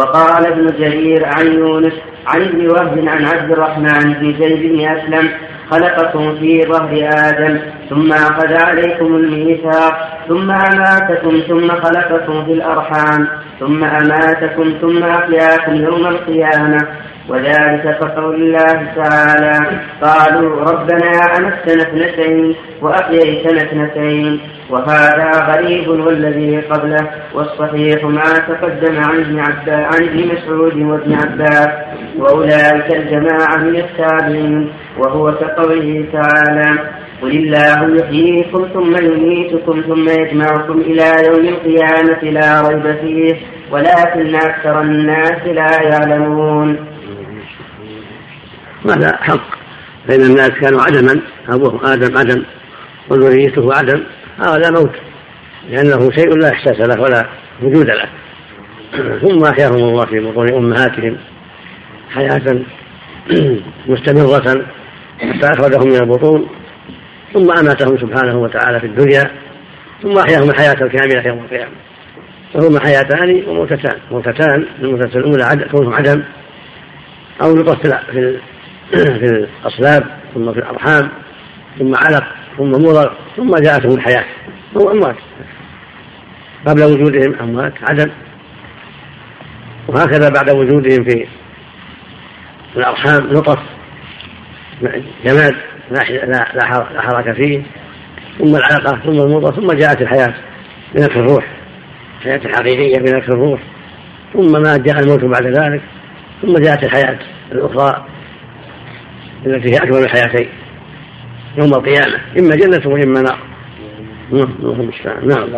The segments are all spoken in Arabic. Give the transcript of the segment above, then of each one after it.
وقال ابن جرير عن يونس عن ابن وهب عن عبد الرحمن بن زيد بن أسلم خلقكم في ظهر آدم ثم أخذ عليكم الميثاق ثم أماتكم ثم خلقكم في الأرحام ثم أماتكم ثم أحياكم يوم القيامة. وذلك كقول الله تعالى قالوا ربنا أمتنا اثنتين وأحييتنا اثنتين وهذا غريب والذي قبله والصحيح ما تقدم عن ابن عباس عن ابن مسعود وابن عباس. وأولئك الجماعة من التابعين وهو كقوله تعالى قل الله يحييكم ثم يميتكم ثم يجمعكم إلى يوم القيامة لا ريب فيه ولكن أكثر الناس لا يعلمون. هذا حق فإن الناس كانوا عدما أبوهم آدم عدم وذريته عدم هذا موت لأنه شيء لا إحساس له ولا وجود له. ثم أحياهم الله في بطون أمهاتهم. حياة مستمرة حتى أخرجهم من البطون ثم أماتهم سبحانه وتعالى في الدنيا ثم أحياهم الحياة الكاملة يوم القيامة. فهما حياتان وموتتان. موتتان الموتة الأولى كونهم عدم أو نطف في في الأصلاب ثم في الأرحام ثم علق ثم مضغ ثم جاءتهم الحياة. هم أموات. قبل وجودهم أموات عدم. وهكذا بعد وجودهم في الأرحام نطف جماد لا حركة فيه ثم العلقة ثم المضغة ثم جاءت الحياة بنفس الروح الحياة الحقيقية بنفس الروح ثم ما جاء الموت بعد ذلك ثم جاءت الحياة الأخرى التي هي أكبر الحياتين يوم القيامة إما جنة وإما نار. نعم نعم.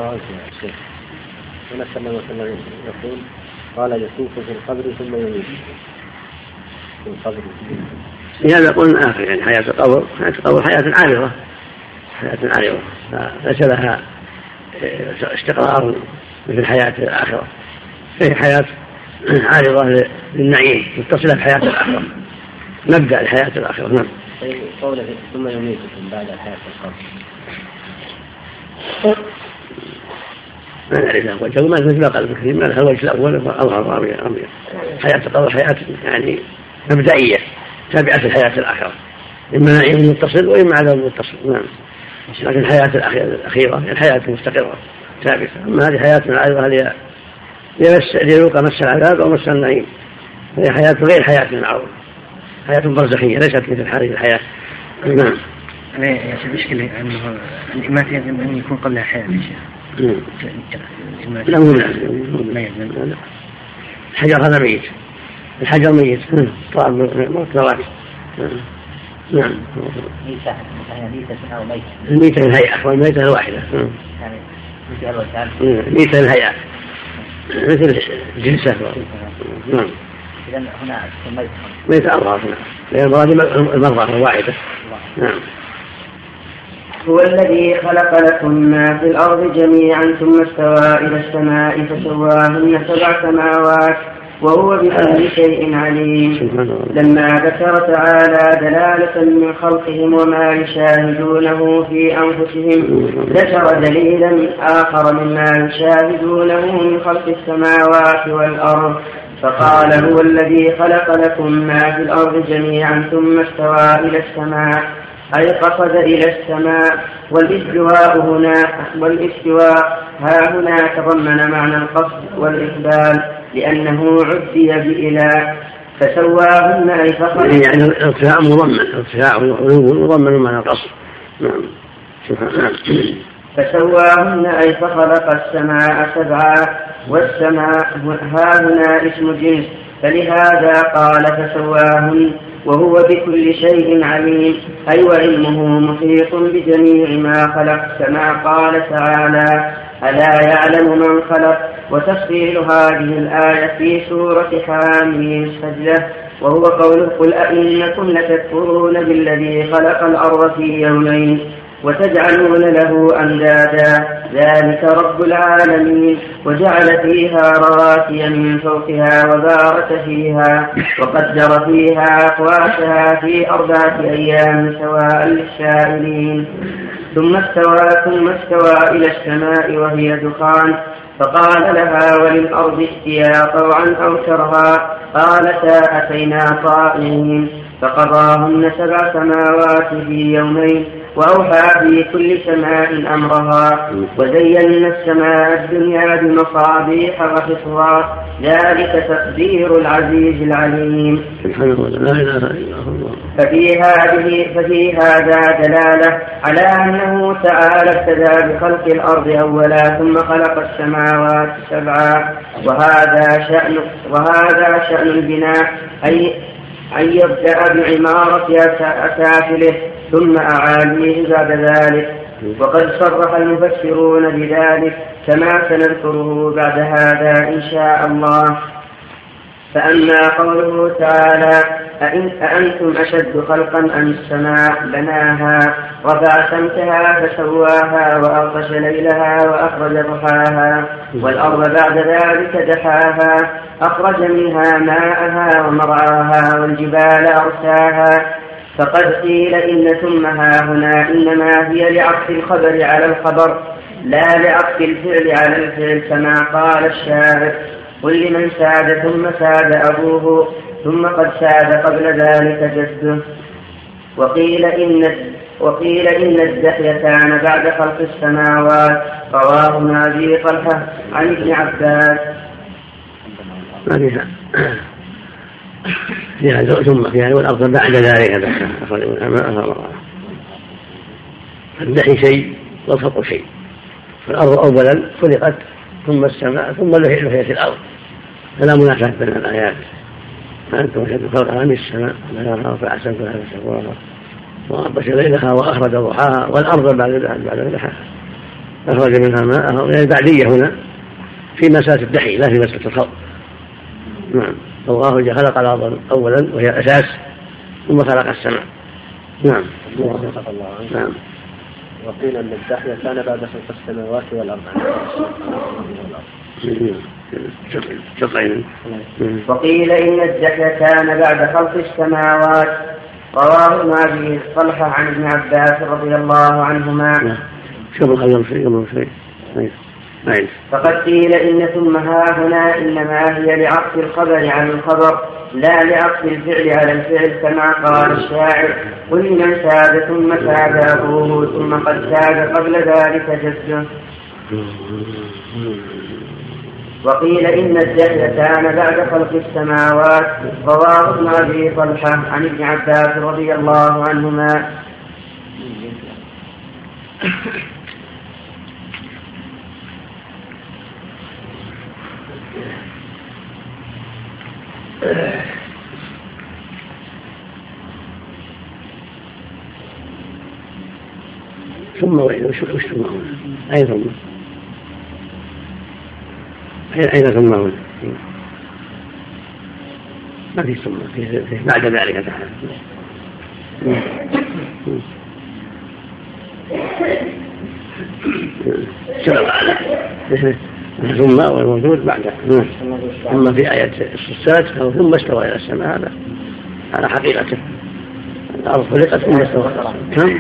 هنا الله عليه وسلم يقول قال يسوق في القبر ثم يميت لهذا قلنا آخر يعني حياة القبر حياة القبر حياة عارضة حياة عارضة ليس لها استقرار مثل حياة الآخرة هي حياة عارضة للنعيم متصلة بحياة الآخرة نبدأ الحياة الآخرة نعم طيب قوله ثم يميتكم بعد الحياة القبر ما نعرف له وجه ما مثل ما قال ابن كثير ما الوجه الأول اظهر رامية حياة القبر حياة يعني مبدئية تابعة الحياة الآخرة إما نعيم متصل وإما عذاب متصل نعم. لكن الحياة الأخيرة هي الحياة المستقرة ثابتة. أما هذه حياة العذاب يمس ليذوق مس العذاب أو مس النعيم؟ هي حياة غير حياة المعروف حياة برزخية ليست مثل هذه الحياة. نعم. يا شيخ مشكلة أنه ما في أن يكون قبلها حياة يا شيخ. نعم. لا مو لا يلزم الحجر هذا ميت. الحجر ميت. طاب موت ذواتي نعم. ميتة. ميتة ميتة الميتة الهيئة. والميتة الواحدة. يعني ميتة الهيئة. مثل الجنسة نعم. إذا هنا الميت. ميت أربعة. نعم. لأن المراد المرضى الواحدة نعم. هو الذي خلق لكم ما في الأرض جميعا ثم استوى إلى السماء فسواهن سبع سماوات. وهو بكل شيء عليم. لما ذكر تعالى دلالة من خلقهم وما يشاهدونه في أنفسهم ذكر دليلا آخر مما يشاهدونه من خلق السماوات والأرض. فقال هو الذي خلق لكم ما في الأرض جميعا ثم استوى إلى السماء أي قصد إلى السماء. والاستواء هنا والاستواء ها هنا تضمن معنى القصد والإقبال. لأنه عدي بإله فسواهن أي فخلق يعني الارتفاع مضمن ارتفاع مضمن معنى القصد نعم. نعم. فسواهن أي فخلق السماء سبعا والسماء ها هنا اسم جنس. فلهذا قال فسواهن وهو بكل شيء عليم. أي وعلمه محيط بجميع ما خلق. كما قال تعالى ألا يعلم من خلق؟ وتفصيل هذه الآية في سورة حاميم السجدة وهو قوله قل أئنكم لتكفرون بالذي خلق الأرض في يومين وتجعلون له أندادا. ذلك رب العالمين وجعل فيها رواسي من فوقها وبارك فيها وقدر فيها أقواتها في أربعة أيام سواء للسائلين. ثم استوى ثم استوى إلى السماء وهي دخان فقال لها وللأرض ائتيا طوعا أو كرها قالتا أتينا طائعين فقضاهن سبع سماوات في يومين وأوحى في كل سماء أمرها وزينا السماء الدنيا بمصابيح وحفظا ذلك تقدير العزيز العليم. لا إله إلا الله. ففي هذه ففي هذا دلالة على أنه تعالى ابتدى بخلق الأرض أولا ثم خلق السماوات سبعا. وهذا شأن وهذا شأن البناء أي أن يبدأ بعمارة أسافله. ثم أعاليه بعد ذلك. وقد صرح المفسرون بذلك كما سنذكره بعد هذا إن شاء الله. فأما قوله تعالى أأنتم أشد خلقا أم السماء بناها رفع سمكها فسواها وأغطش ليلها وأخرج ضحاها والأرض بعد ذلك دحاها أخرج منها ماءها ومرعاها والجبال أرساها فقد قيل إن ثم ها هنا إنما هي لعطف الخبر على الخبر لا لعطف الفعل على الفعل كما قال الشاعر. قل لمن ساد ثم ساد أبوه ثم قد ساد قبل ذلك جده. وقيل إن وقيل إن الدحية كان بعد خلق السماوات. رواه نبي طلحة عن ابن عباس. ثم فيها والأرض بعد ذلك دحاها أخرج منها ماءها شيء والخلق شيء. فالأرض أولا خلقت ثم السماء ثم لحيت الأرض. فلا منافاة بين الآيات. فأنتم أشد خلقها من السماء بناها فأحسنتها فسواها وأغطش ليلها وأخرج ضحاها والأرض بعد بعد ضحاها أخرج منها ماءها يعني بعدية هنا في مسألة الدحي لا في مسألة الخلق. نعم. الله خلق الأرض أولا وهي الأساس ثم خلق السماء. نعم. نعم. وقيل أن الدحية كان بعد خلق السماوات والأرض. وقيل إن الدحية كان بعد خلق السماوات. رواه ما به طلحة عن ابن عباس رضي الله عنهما. شوف الخير شيء قبل شيء فقد قيل إن ثم ها هنا إنما هي لعطف الخبر على الخبر لا لعطف الفعل على الفعل كما قال الشاعر قل من ساد ثم ساد أبوه ثم قد ساد قبل ذلك جده وقيل إن الدهر كان بعد خلق السماوات رواه ابن أبي طلحة عن ابن عباس رضي الله عنهما. ثم وش ثم أين ثم؟ أين ثم هنا؟ ما في ثم في بعد ذلك تعالى ثم والموجود بعد ثم في آية الصفات ثم استوى إلى السماء. هذا على حقيقته. الأرض خلقت ثم استوى. كم؟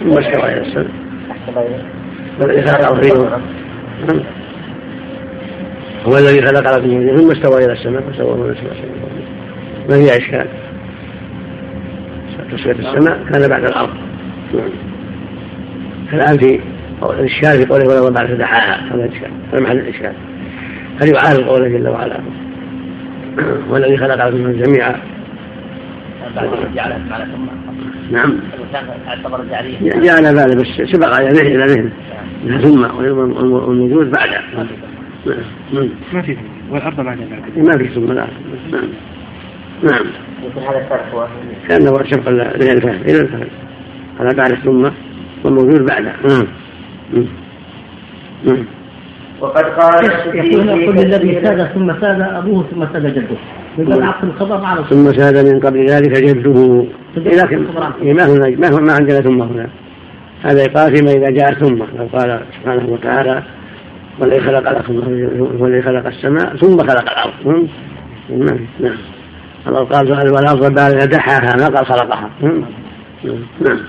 ثم استوى إلى السماء. الأرض هو الذي خلق لكم ثم استوى إلى السماء. فسوى من السماء ما فيها إشكال؟ تسوية السماء. كان بعد الأرض. الآن في الإشكال في قوله ولو بعد دحاها. هذا الإشكال. هذا محل الإشكال. هل يعارض قوله جل وعلا؟ والذي خلق لكم جميعا نعم. جعل ذلك بس سبق على ذهن إلى ذهن. ثم والوجود بعد. ما في والأرض بعد ما في ثم لا. نعم. نعم. هذا الفرق هو كانه شرق إلى الفهم. إلى الفهم. هذا بعد ثم والموجود بعده نعم نعم. وقد قال يقول يقول الذي ساد ثم ساد أبوه ثم ساد جده؟ يقول عقد الخبر على ثم ساد من قبل ذلك جده. لكن ما هنا ما هو ما عندنا ثم هنا. هذا يقال فيما إذا جاء ثم لو قال سبحانه وتعالى والذي خلق لكم والذي خلق السماء ثم خلق الأرض. نعم نعم. الله قال والارض بعد دحاها ما قال خلقها. نعم.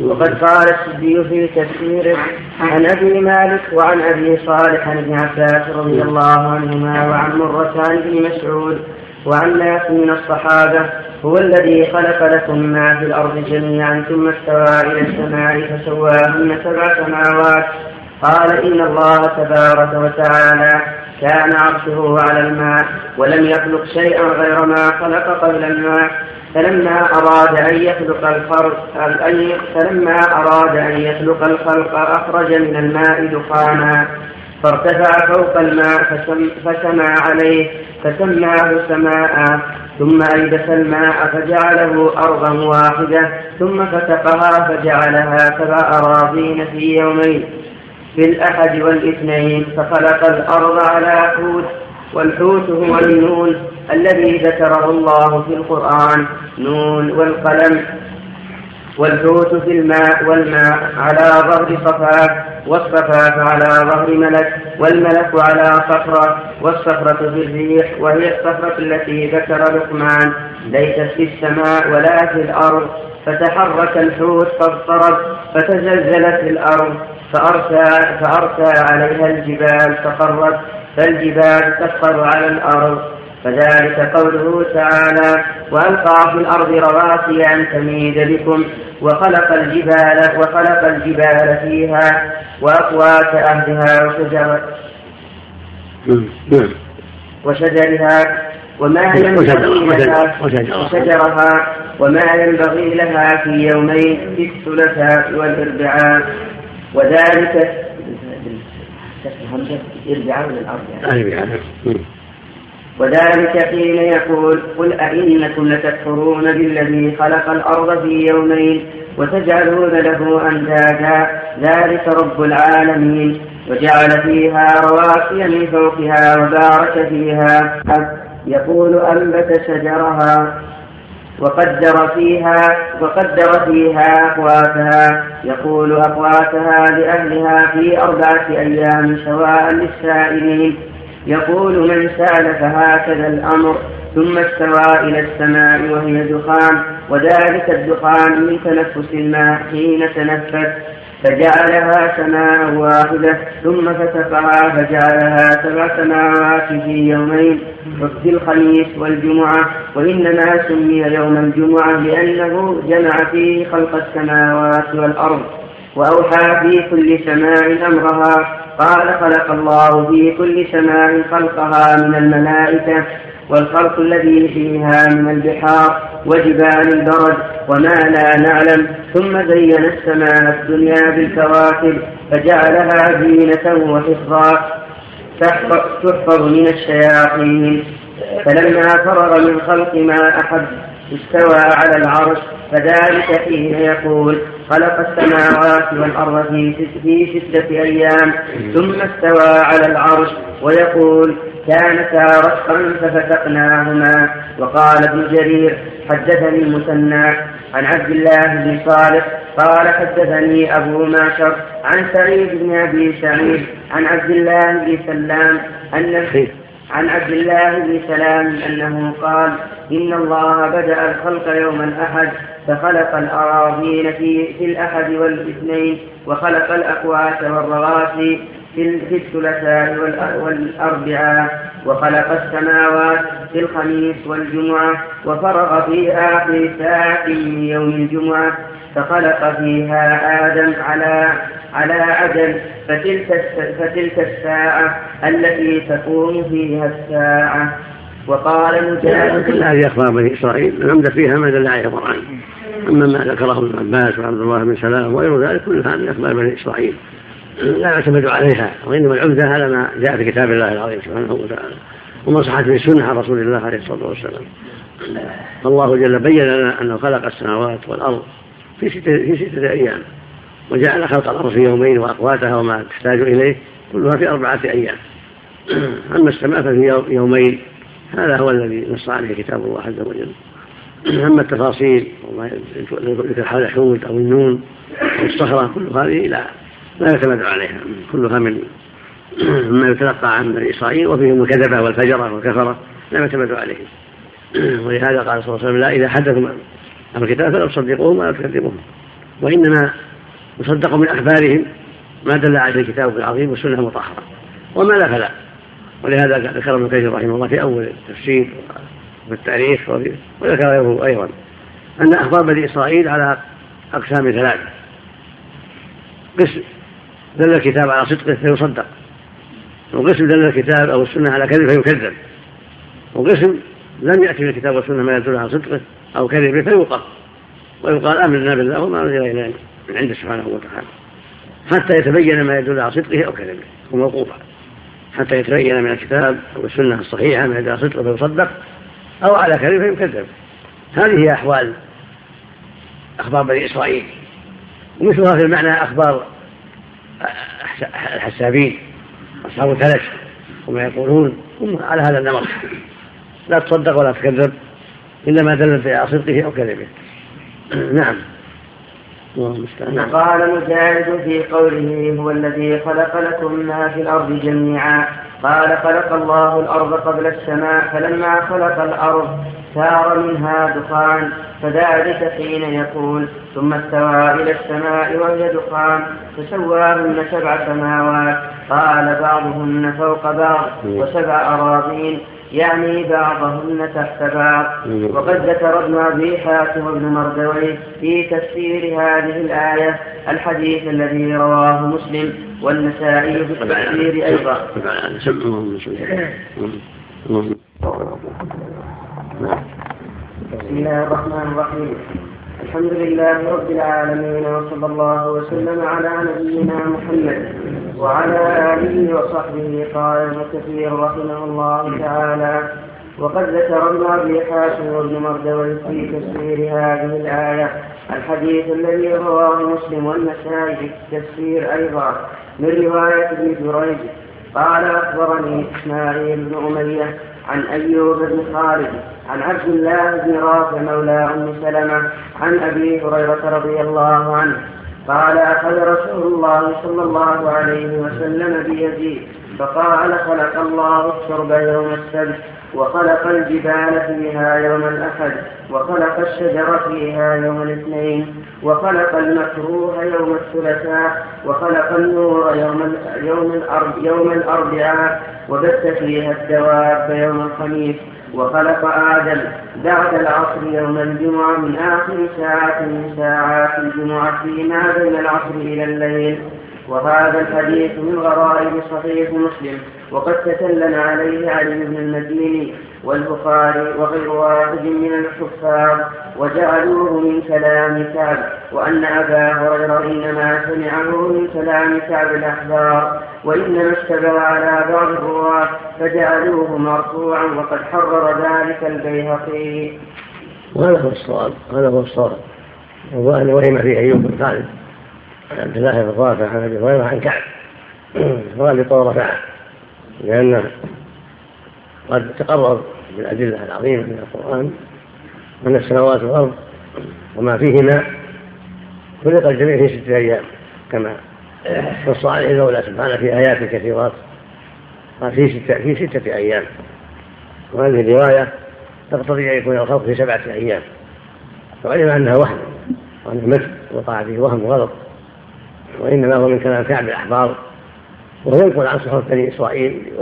وقد قال السدي في تفسيره عن أبي مالك وعن أبي صالح عن ابن عباس رضي الله عنهما وعن مرة عن ابن مسعود وعن ناس من الصحابة هو الذي خلق لكم ما في الأرض جميعا ثم استوى إلى السماء فسواهن سبع سماوات. قال إن الله تبارك وتعالى كان عرشه على الماء ولم يخلق شيئا غير ما خلق قبل الماء. فلما أراد أن يخلق الخلق فلما أراد أن يخلق الخلق أخرج من الماء دخانا. فارتفع فوق الماء فسم عليه فسماه سماء. ثم ألبس الماء فجعله أرضا واحدة ثم فتقها فجعلها سبع أراضين في يومين. في الأحد والإثنين فخلق الأرض على حوت والحوت هو النون الذي ذكره الله في القرآن نون والقلم والحوت في الماء والماء على ظهر صفاء والصفاء على ظهر ملك والملك على صخرة والصخرة في الريح وهي الصخرة التي ذكر لقمان ليست في السماء ولا في الأرض فتحرك الحوت فاضطرب فتزلزلت الأرض. فأرسى, فأرسى عليها الجبال فقرت فالجبال تسقط على الأرض. فذلك قوله تعالى وألقى في الأرض رواسي أن تميد بكم وخلق الجبال وخلق الجبال فيها وأقوات أهلها وشجر نعم. وشجرها وما ينبغي لها وشجرها وما ينبغي لها في يومين في الثلاثاء والأربعاء. وذلك للأرض يعني. وذلك حين يقول قل أئنكم لتكفرون بالذي خلق الأرض في يومين وتجعلون له أندادا؟ ذلك رب العالمين. وجعل فيها رواسي من فوقها وبارك فيها. يقول أنبت شجرها. وقدر فيها وقدر فيها أقواتها. يقول أقواتها لأهلها في أربعة أيام سواء للسائلين. يقول من سأل فهكذا الأمر. ثم استوى إلى السماء وهي دخان وذلك الدخان من تنفس الماء حين تنفس. فجعلها سماء واحدة ثم فتقها فجعلها سبع سماوات في يومين في الخميس والجمعة وإنما سمي يوم الجمعة لأنه جمع فيه خلق السماوات والأرض وأوحى في كل سماء أمرها قال خلق الله في كل سماء خلقها من الملائكة والخلق الذي فيها من البحار وجبال البرد وما لا نعلم. ثم زين السماء الدنيا بالكواكب فجعلها زينة وحفظا. تحفظ من الشياطين. فلما فرغ من خلق ما أحب استوى على العرش. فذلك حين يقول خلق السماوات والأرض في ستة أيام. ثم استوى على العرش ويقول كانتا رشقا ففتقناهما. وقال ابن جرير حدثني المثنى عن عبد الله بن صالح قال حدثني أبو معشر عن سعيد بن أبي سعيد عن عبد الله بن سلام أن عن عبد الله بن سلام أنه قال إن الله بدأ الخلق يوم الأحد فخلق الأراضين في, في الأحد والاثنين وخلق الأقوات والرواسي في الثلاثاء والأربعاء. وخلق السماوات في الخميس والجمعة وفرغ في آخر ساعة من يوم الجمعة فخلق فيها آدم على على عدل فتلك فتلك الساعة التي تكون فيها الساعة. وقال مجاهد كل هذه أخبار بني إسرائيل العمدة فيها ما دل عليه القرآن أما ما ذكره ابن عباس وعبد الله بن سلام وغير ذلك كل هذه أخبار بني إسرائيل. لا يعتمد عليها وإنما العمدة على ما جاء في كتاب الله العظيم سبحانه وتعالى وما صحت من السنة عن رسول الله عليه الصلاة والسلام. فالله جل بين لنا أنه خلق السماوات والأرض في ستة, في ستة أيام وجعل خلق الأرض في يومين وأقواتها وما تحتاج إليه كلها في أربعة أيام. أما السماء ففي يومين هذا هو الذي نص عليه كتاب الله عز وجل. أما التفاصيل وما ذكر حول الحوت أو النون أو الصخرة كل هذه لا. لا يعتمد عليها. كلها من مما يتلقى عن بني إسرائيل وفيهم الكذبة والفجرة والكفرة لا يعتمد عليهم ولهذا قال صلى الله عليه وسلم لا إذا حدثوا عن الكتاب فلا تصدقوهم ولا تكذبوهم. وإنما يصدق من أخبارهم ما دل عليه الكتاب العظيم والسنة المطهرة. وما لا فلا. ولهذا ذكر ابن كثير رحمه الله في أول التفسير وفي التاريخ وذكر أيضا أن أخبار بني إسرائيل على أقسام ثلاثة. قسم دل الكتاب على صدقه فيصدق. وقسم دل الكتاب أو السنة على كذب فيكذب. وقسم لم يأتي في الكتاب والسنة ما يدل على صدقه أو كذبه فيوقف. ويقال آمنا بالله وما أنزل إلينا من عنده سبحانه وتعالى. حتى يتبين ما يدل على صدقه أو كذبه وموقوفا حتى يتبين من الكتاب والسنة الصحيحة ما يدل على صدقه فيصدق أو على كذبه فيكذب. هذه هي أحوال أخبار بني إسرائيل. ومثلها في المعنى أخبار الحسابين أصحاب الفلك وما يقولون هم على هذا النمط لا تصدق ولا تكذب إلا ما دلت على صدقه أو كذبه. نعم. قال مجاهد في قوله هو الذي خلق لكم ما في الأرض جميعا. قال خلق الله الأرض قبل السماء فلما خلق الأرض سار منها دخان. فذلك حين يقول ثم استوى إلى السماء وهي دخان فسواهن سبع سماوات. قال بعضهن فوق بعض وسبع أراضين يعني بعضهن تحت بعض. وقد ذكر ابن أبي حاتم وابن مردوي في تفسير هذه الآية الحديث الذي رواه مسلم والنسائي في التفسير أيضا. بسم الله الرحمن الرحيم. الحمد لله رب العالمين وصلى الله وسلم على نبينا محمد وعلى آله وصحبه قال ابن كثير رحمه الله تعالى. وقد ذكر ابن حاتم وابن مردوي في تفسير هذه الآية. الحديث الذي رواه مسلم والنسائي في التفسير أيضا من رواية ابن جريج. قال أخبرني إسماعيل بن أمية عن أيوب بن خالد عن عبد الله بن رافع مولى أم سلمة عن أبي هريرة رضي الله عنه قال أخذ رسول الله صلى الله عليه وسلم بيدي فقال خلق الله الشرب يوم السبت وخلق الجبال فيها يوم الأحد وخلق الشجر فيها يوم الاثنين وخلق المكروه يوم الثلاثاء وخلق النور يوم يوم الأرض يوم الأربعاء وبث فيها الدواب يوم الخميس وخلق آدم بعد العصر يوم الجمعة من آخر ساعة من ساعات الجمعة فيما بين العصر إلى الليل. وهذا الحديث من غرائب صحيح مسلم وقد تكلم عليه علي بن المديني والبخاري وغير واحد من الحفاظ وجعلوه من كلام كعب وأن أبا هريرة إنما سمعه من كلام كعب الأحبار وإنما اشتبه على بعض الرواة فجعلوه مرفوعا وقد حرر ذلك البيهقي. وهذا هو الصواب هذا هو الصواب وأن وهم في أيوب بن خالد عبد الله بن رافع عن أبي هريرة عن كعب. وهذا طور رفعه لأنه قد تقرر بالأدلة العظيمة من القرآن أن السماوات والأرض وما فيهما خلق الجميع في ستة أيام كما نص عليه المولى سبحانه في آيات كثيرات قال في ستة في ستة أيام. وهذه الرواية تقتضي أن يكون الخلق في سبعة أيام. وعلم أنها وهم وأنه مثل وقع فيه وهم وغلط. وإنما هو من كلام كعب الأحبار. وهو ينقل عن صحف بني إسرائيل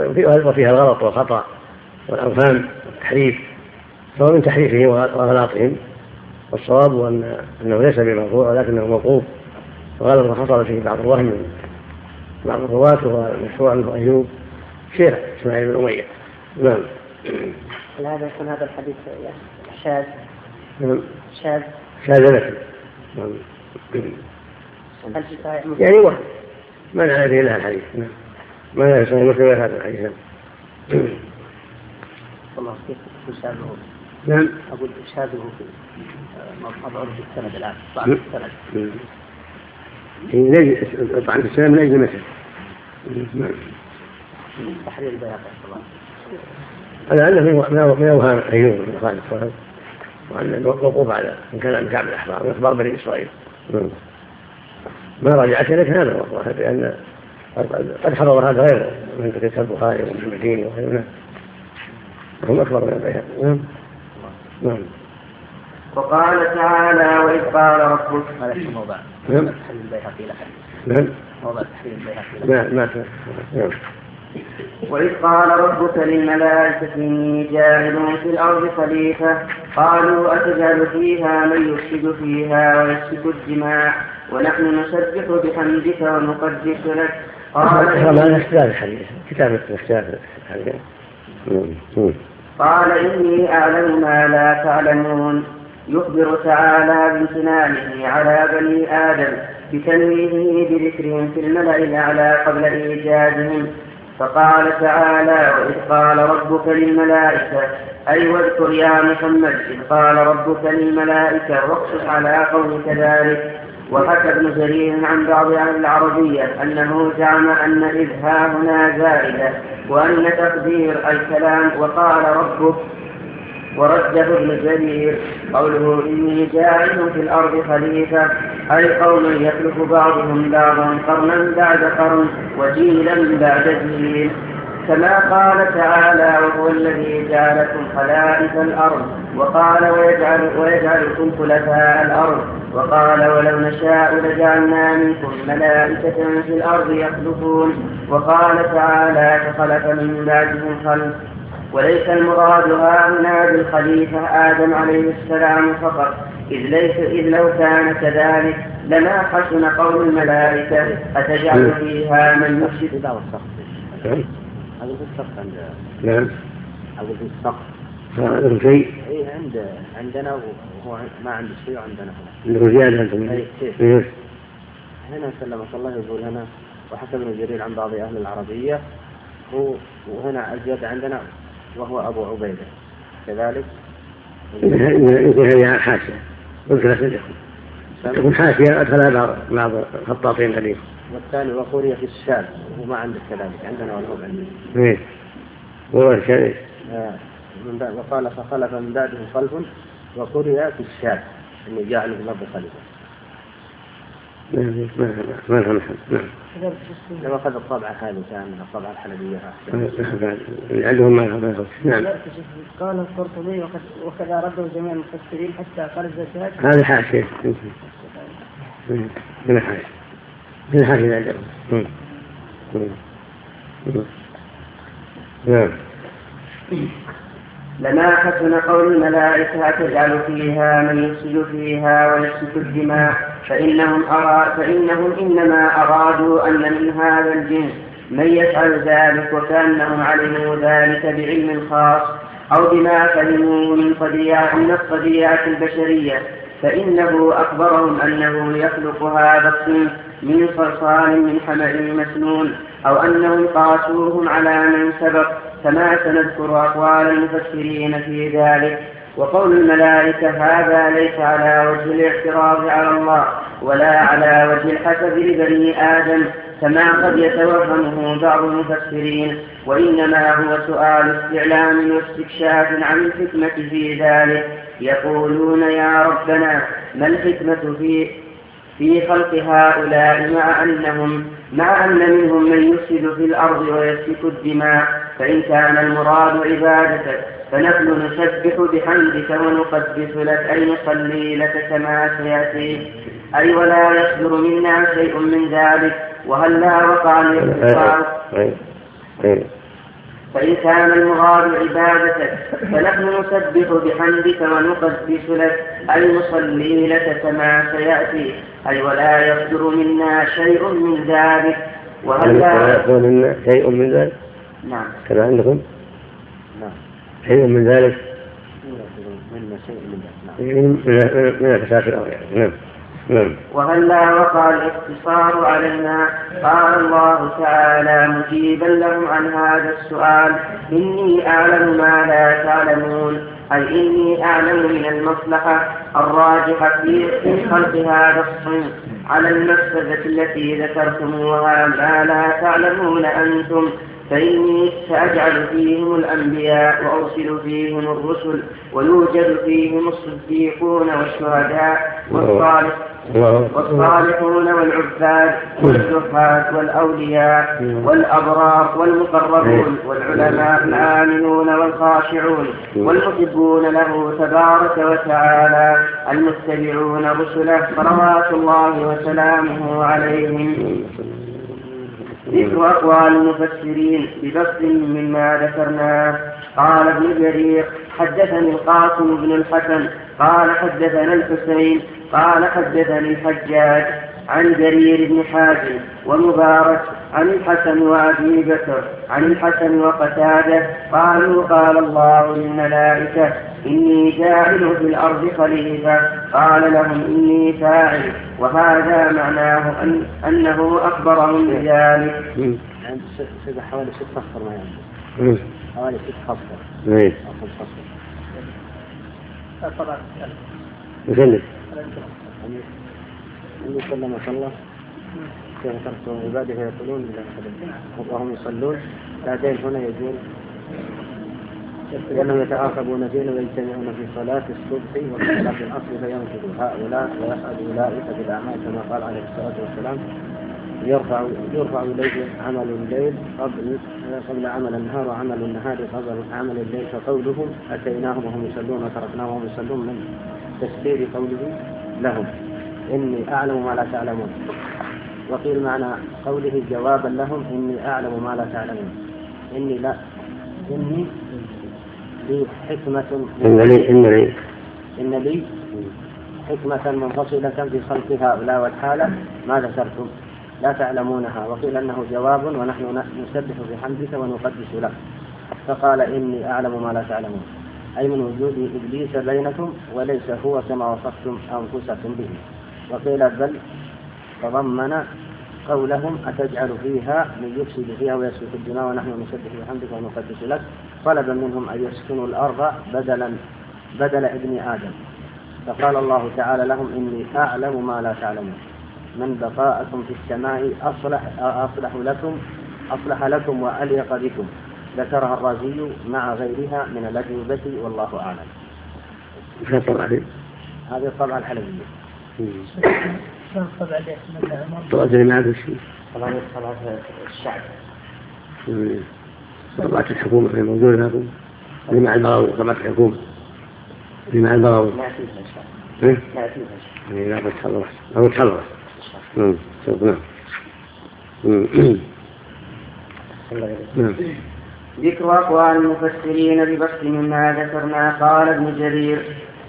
وفيها الغلط والخطأ والأوهام والتحريف فهو من تحريفهم وغلاطهم. والصواب أن أنه ليس بمرفوع ولكنه موقوف. وغلط حصل فيه بعض الوهم من بعض الرواة وهو مشروع عنه أيوب شيخ إسماعيل بن أمية. نعم. هل هذا يكون هذا الحديث شاذ؟ نعم. شاذ. شاذ نفسه نعم. يعني وهم ما نعرف إلا الحديث. نعم. ما نعرف مسلم هذا الحديث. نعم. الله نعم. أقول يشابهه في مظهر في السند الآن ضعف السند. طعن السند من أجل مثل نعم. تحرير البياض أنه من أوهام أيوب بن خالد وأن الوقوف على من كلام كعب الأحبار من أخبار بني إسرائيل. ما رجعت إليك هذا هو لأن قد حضر هذا غيره من كتاب البخاري ومن المديني وغيره هم أكبر من البيهقي. نعم. نعم. وقال تعالى وإذ قال ربك هذا في موضع. نعم. البيهقي نعم. موضع البيهقي له ما ما نعم وإذ قال ربك للملائكة إني جاعل في الأرض خليفة. قالوا أتجعل فيها من يفسد فيها ويسفك الدماء؟ ونحن نسبح بحمدك ونقدس لك. قال هذا اختلاف الحديث. كتاب اختلاف نعم. نعم. قال إني أعلم ما لا تعلمون. يخبر تعالى بامتنانه على بني آدم بتنويهه بذكرهم في الملأ الأعلى قبل إيجادهم. فقال تعالى وإذ قال ربك للملائكة أي واذكر يا محمد إذ قال ربك للملائكة واقصص على قومك ذلك. وحكى ابن جرير عن بعض أهل العربية أنه زعم إذ ها هنا زائدة وأن تقدير الكلام وقال ربك ورده ابن جرير قوله إني جاعل في الأرض خليفة أي قوم يخلف بعضهم بعضا قرنا بعد قرن وجيلا بعد جيل. كما قال تعالى وهو الذي جعلكم خلائف الأرض وقال ويجعل ويجعلكم خلفاء الأرض وقال ولو نشاء لجعلنا منكم ملائكة في الأرض يخلفون وقال تعالى فخلف من بعدهم خلف وليس المراد ها هنا بالخليفة آدم عليه السلام فقط إذ, ليس إذ لو كان كذلك لما حسن قول الملائكة أتجعل فيها من يفسد. أقول في السقف عند نعم. أقول في السقف. هذا شيء إيه عند عندنا وهو ما عنده شيء وعندنا هنا عنده زيادة أنتم أي كيف إيه. هنا سلمك الله يقول هنا وحسب ابن جرير عن بعض أهل العربية هو وهنا الزيادة عندنا وهو أبو عبيدة. كذلك. يمكن هذه حاشية. يمكن تكون حاشية أدخلها بعض بعض الخطاطين هذه والثاني وقري في الشام وهو ما عنده كذلك عندنا ولا هو عندنا إيه. هو الشيء آه، من بعد وقال فخلف من بعدهم خلف وقرئ في الشام اني جاعل في الأرض خليفة. ما ما ما لها محل نعم. لو أخذ الطبعة هذه كان الطبعة الحلبية اللي عندهم ما ما يخص. نعم. قال القرطبي وقد- وكذا رده جميع المفسرين حتى قال الزكاة. هذه حاشية. يمكن. مم. من الحاشية من. مم. مم. نعم لما حسن قول الملائكة تجعل فيها من يفسد فيها ويسفك الدماء فإنهم أرى فإنهم إنما أرادوا أن من هذا الجنس من يفعل ذلك وكأنهم علموا ذلك بعلم خاص أو بما فهموا من طبيعة من الطبيعة البشرية فإنه أخبرهم أنه يخلق هذا الصنف من صلصال من حمأ مسنون أو أنهم قاسوهم على من سبق كما سنذكر أقوال المفسرين في ذلك. وقول الملائكة هذا ليس على وجه الاعتراض على الله ولا على وجه الحسد لبني آدم كما قد يتوهمه بعض المفسرين. وإنما هو سؤال استعلام واستكشاف عن الحكمة في ذلك. يقولون يا ربنا ما الحكمة في في خلق هؤلاء مع أنهم مع أن منهم من يفسد في الأرض ويسفك الدماء؟ فإن كان المراد عبادتك فنحن نسبح بحمدك ونقدس لك أي نصلي لك كما سيأتي أي ولا يصدر منا شيء من ذلك. وهل لا وقع إيه. إيه. فإن كان المراد عبادتك فنحن نسبح بحمدك ونقدس لك أي نصلي لك كما سيأتي. أي ولا يصدر منا شيء من ذلك. وهل ولا لا يكون منا شيء من ذلك؟ نعم. كذا عندكم نعم. شيء من ذلك؟ منا شيء من ذلك. نعم. من من من الفساد الأرض يعني. نعم. نعم. وهل لا وقع الاقتصار علينا قال الله تعالى مجيبا لهم عن هذا السؤال إني أعلم ما لا تعلمون أي إني أعلم من المصلحة الراجحة في خلق هذا الصنف على المفسدة التي ذكرتموها ما لا تعلمون أنتم فإني سأجعل فيهم الأنبياء وأرسل فيهم الرسل ويوجد فيهم الصديقون والشهداء والصالح والصالحون والعباد والزهاد والأولياء والأبرار والمقربون والعلماء الآمنون والخاشعون والمحبون له تبارك وتعالى المتبعون رسله صلوات الله وسلامه عليهم. ذكر أقوال المفسرين ببسط مما ذكرناه قال ابن جرير حدثني القاسم بن الحسن قال حدثنا الحسين قال حدثني الحجاج عن جرير بن حازم ومبارك عن الحسن وأبي بكر عن الحسن وقتادة قالوا قال الله للملائكة إني جاعل في الأرض خليفة قال لهم إني فاعل وهذا معناه أن أنه اخبرهم بذلك. حوالي ست ما. حوالي ست. إيه. مثلث. النبي صلى الله عليه وسلم كيف تركتم عباده فيقولون وهم يصلون بعدين هنا يقول لأنهم يتعاقبون فينا ويجتمعون في صلاة الصبح وصلاة العصر فينقض هؤلاء ويسعد أولئك بالأعمال كما قال عليه الصلاة والسلام يرفع يرفع إليه عمل الليل قبل قبل عمل النهار وعمل النهار قبل عمل الليل فقولهم أتيناهم وهم يصلون وتركناهم وهم يصلون من تسبيح قوله لهم. إني أعلم ما لا تعلمون. وقيل معنى قوله جوابا لهم إني أعلم ما لا تعلمون. إني لا إني لي حكمة إن لي إن لي. إن لي حكمة منفصلة في خلق هؤلاء والحالة. ما ذكرتم. لا تعلمونها وقيل أنه جواب ونحن نسبح بحمدك ونقدس لك. فقال إني أعلم ما لا تعلمون. أي من وجود إبليس بينكم وليس هو كما وصفتم أنفسكم به. وقيل بل تضمن قولهم أتجعل فيها من يفسد فيها ويسفك الدماء ونحن نسبح بحمدك ونقدس لك. طلبا منهم أن يسكنوا الأرض بدلا بدل ابن آدم. فقال الله تعالى لهم إني أعلم ما لا تعلمون. من بقاءكم في السماء أصلح أصلح لكم أصلح لكم وأليق بكم. ذكرها الرازي مع غيرها من الأجوبة والله أعلم. هذه الطبعة الحلبية. شيء طبعا طبعا الشعب. طبعة الحكومة في موجودة لكم اللي مع البراوي طبعة الحكومة. اللي مع البراوي. ما فيها شعب إيه؟ ما فيها إيه، لا بتخلص أو تخلص نعم. نعم نعم ذكر أقوال المفسرين ببسط مما ذكرنا قال ابن جرير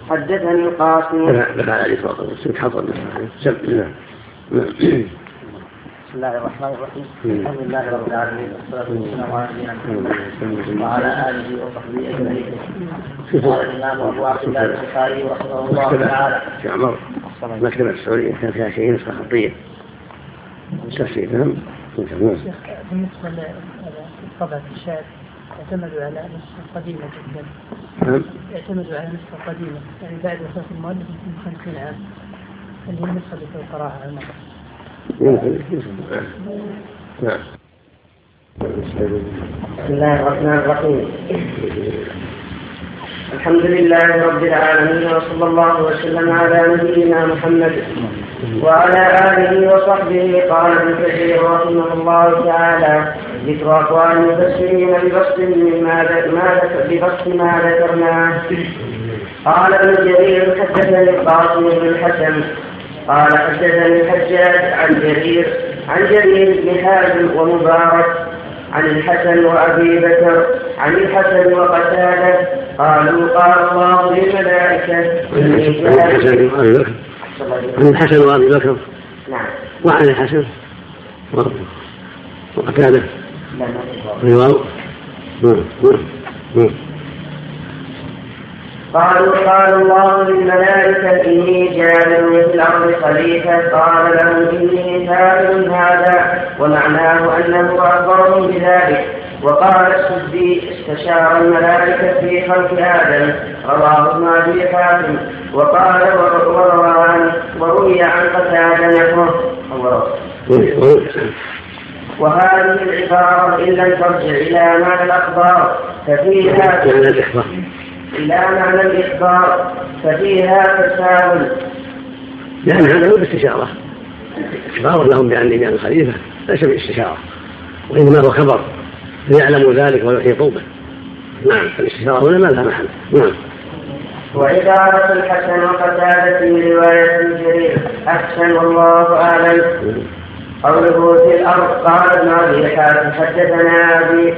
حدثني القاسم لا لا عليه الصلاة والسلام. حضر سب نعم. بسم الله الرحمن الرحيم. الحمد لله رب العالمين والصلاة والسلام على نبينا محمد وعلى آله وصحبه أجمعين. قال الإمام أبو عبد الله البخاري رحمه الله تعالى. في عمر مكتبة السعودية كان فيها شيء نسخة خطية. تفسير نعم بالنسبة لطبعة الشعر اعتمدوا على نسخة قديمة جدا. نعم. اعتمدوا على نسخة قديمة. يعني بعد وفاة المؤلف يمكن 50 عام اللي هي النسخة اللي في القراءة على المرة يمكن. نعم. بسم الله الرحمن الرحيم. الحمد لله رب العالمين وصلى الله وسلم على نبينا محمد وعلى آله وصحبه. قال ابن كثير رحمه الله تعالى ذكر أقوال المفسرين ببسط ما ببسط ما ذكرناه. قال ابن جرير حدثني القاسم بن الحسن. قال حدثني الحجاج عن جرير عن جرير بن حازم ومبارك. عن الحسن وأبي بكر عن الحسن وقتادة قالوا قال الله جاعل عن الحسن وأبي بكر. نعم. وعن الحسن لا ما رواو. نعم. نعم. نعم. قالوا قال الله للملائكة إني جاعل في الأرض خليفة. قال لهم إني فاعل هذا ومعناه أنه أخبرهم بذلك. وقال السدي استشار الملائكة في خلق آدم. رواه ابن أبي حاتم. وقال وروى عن وروي عن قتادة نحوه. وهذه العبارة إن لم ترجع إلى معنى الأخبار ففيها إلى معنى الإخبار ففيها تساؤل لأن هذا هو باستشارة. إخبار لهم بأني بأن الخليفة ليس باستشارة. وإنما هو خبر. ليعلموا ذلك ويحيطوا به. نعم الاستشارة هنا ما لها محل. نعم. وعبارة الحسن وقتادة في رواية الجرير. أحسن والله أعلم. قوله في الأرض قال ابن أبي حاتم حدثنا أبي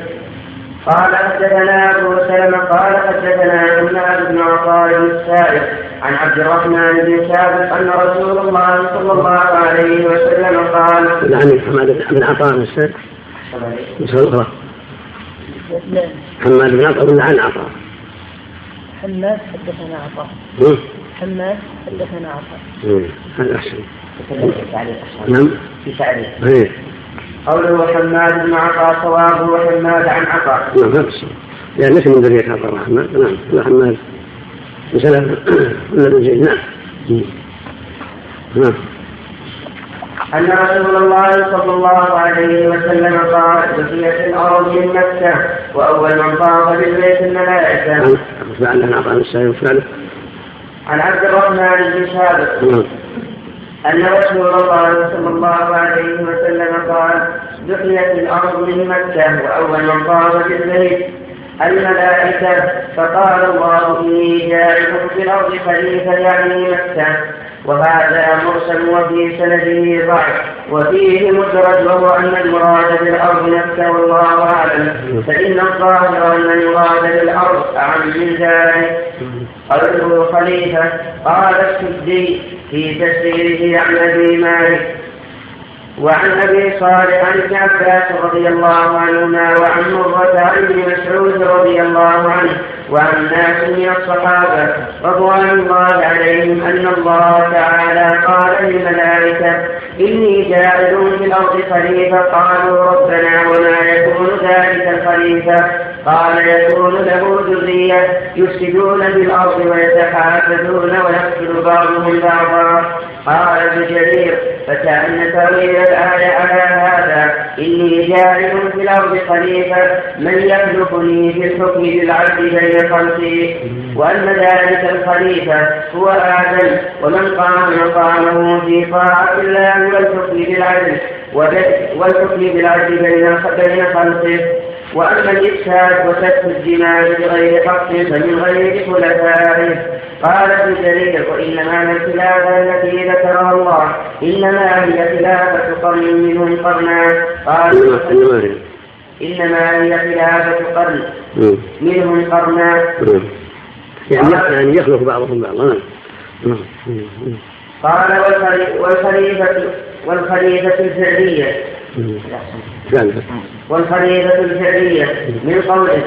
قال حدثنا أبو سلمة قال حدثنا حماد بن عطاء السائب عن عبد الرحمن بن ثابت أن رسول الله صلى الله عليه وسلم قال عن حماد بن عطاء السائب؟ نسأل حماد بن عطاء ولا عن عطاء؟ حماد حدثنا عطاء. حماد حدثنا عطاء. هذا أحسن. نعم. في تعريف إيه. قوله حماد بن عطاء صوابه حماد عن عطاء نعم هذا لأن ليس من ذرية عطاء الرحمن نعم هو حماد. مثلا ولا من زيد نعم. نعم. أن رسول الله صلى الله عليه وسلم قال بقيت الأرض من مكة وأول من طاف بالبيت الملائكة. عن عطاء السائل عن عبد الرحمن بن ثابت نعم. أن رسول الله صلى الله عليه وسلم قال دخلت الأرض من مكة وأول من طاف بالبيت الملائكة فقال الله إني جاعل في الأرض خليفة يعني مكة. وهذا مرسل وفي سنده ضعف وفيه مدرج وهو أن المراد بالأرض مكة والله أعلم. فإن الظاهر أن المراد بالأرض أعم من ذلك. قوله خليفة قال السدي في تفسيره عن أبي مالك. وعن أبي صالح عن ابن عباس رضي الله عنهما وعن مرة عن ابن مسعود رضي الله عنه. وعن ناس الصحابة رضوان الله عليهم أن الله تعالى قال للملائكة إني جاعل في الأرض خليفة. قالوا ربنا وما يكون ذلك الخليفة. قال يكون له ذرية يفسدون في الأرض ويتحاسدون ويقتل بعضهم بعضا. قال ابن جرير فكأن تأويل الآية على هذا إني جاعل في الأرض خليفة من يخلفني في الحكم بالعدل بين خلقي. وأن ذلك الخليفة هو آدم ومن قام مقامه في طاعة الله والحكم بالعدل والحكم بالعدل بين خلقه. وأما الإفساد وسفك الدماء بغير حق فمن غير خلفائه. قال ابن جرير وإنما الخلافة التي ذكرها الله إنما هي خلافة قرن منهم قرنا. قال إنما هي خلافة قرن. منهم قرنا. يعني يعني يخلق بعضهم بعضا. قال والخليفة والخليفة الفعلية. والخليفة الفعلية. من قوله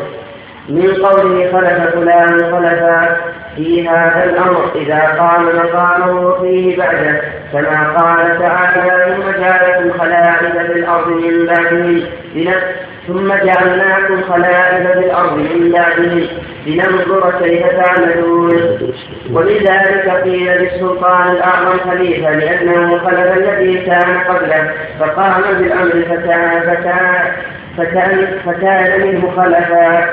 من قوله خلف فلان خلفا في هذا الأمر إذا قام مقامه فيه بعده كما قال تعالى ثم جعلكم خلائف في الأرض من بعدهم ثم جعلناكم خلائف في الأرض من بعدهم لننظر كيف تعملون. ولذلك قيل للسلطان الأعظم خليفة لأنه خلف الذي كان قبله فقام بالأمر فكان منه خلفا.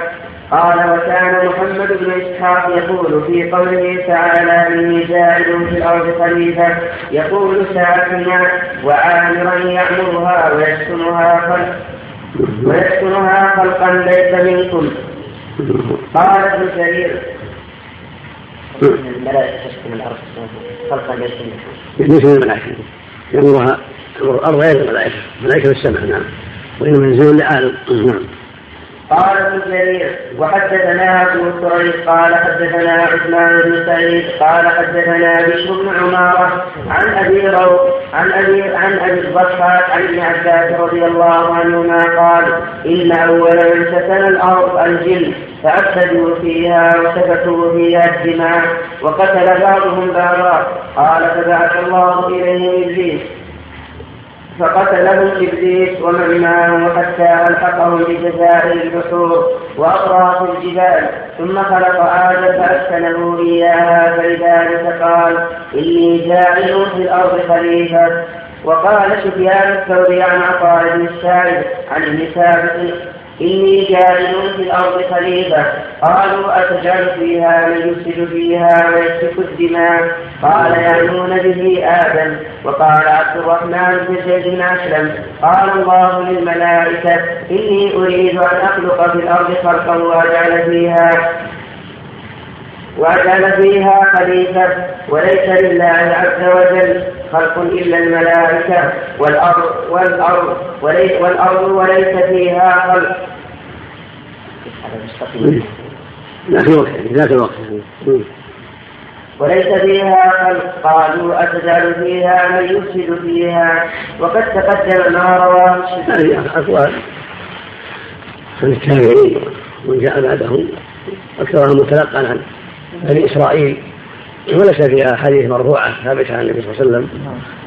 قال وكان محمد بن إسحاق يقول في قوله تعالى إني جاعل في الأرض خليفة. يقول ساكنا وعامرا يعمرها ويسكنها ويسكنها خلقا ليس منكم. قال ابن جرير. الملائكه تسكن الأرض. خلقا ليس منكم. ليس من الملائكة. يأمرها الأرض غير الملائكة. الملائكه في السماء نعم. وإنما ينزلون لعالم نعم. قال ابن جرير وحدثنا أبو كريب قال حدثنا عثمان بن سعيد قال حدثنا بشر بن عمارة عن أبي روح عن أبي عن أبي الضحاك عن ابن عباس رضي الله عنهما قال إن اول من سكن الأرض الجن فأفسدوا فيها وسفكوا فيها الدماء وقتل بعضهم بعضا. قال فبعث الله إليهم إبليس. فقتلهم إبليس ومن معه حتى ألحقهم بجزائر البحور وأطراف الجبال. ثم خلق آدم فاسكنه إياها فلذلك قال إني جاعل في الأرض خليفة. وقال سفيان الثوري عن عطاء بن السائب عن ابن إني جاعل في الأرض خليفة. قالوا أتجعل فيها من يفسد فيها ويسفك الدماء؟ قال يعنون به آدم. وقال عبد الرحمن بن زيد بن أسلم. قال الله للملائكة إني أريد أن أخلق في الأرض خلقا وأجعل فيها وأجعل فيها خليفة وليس لله عز وجل. خلق إلا الملائكة والأرض والأرض وليس والأرض وليس فيها خلق. ذاك الوقت ذاك الوقت وليس فيها خلق. قالوا أتجعل فيها من يفسد فيها. وقد تقدم ما رواه هذه أقوال عن التابعين ومن جاء بعدهم. أكثرها متلقى عن بني إسرائيل وليس فيها حديث مرفوعة ثابتة عن النبي صلى الله عليه وسلم.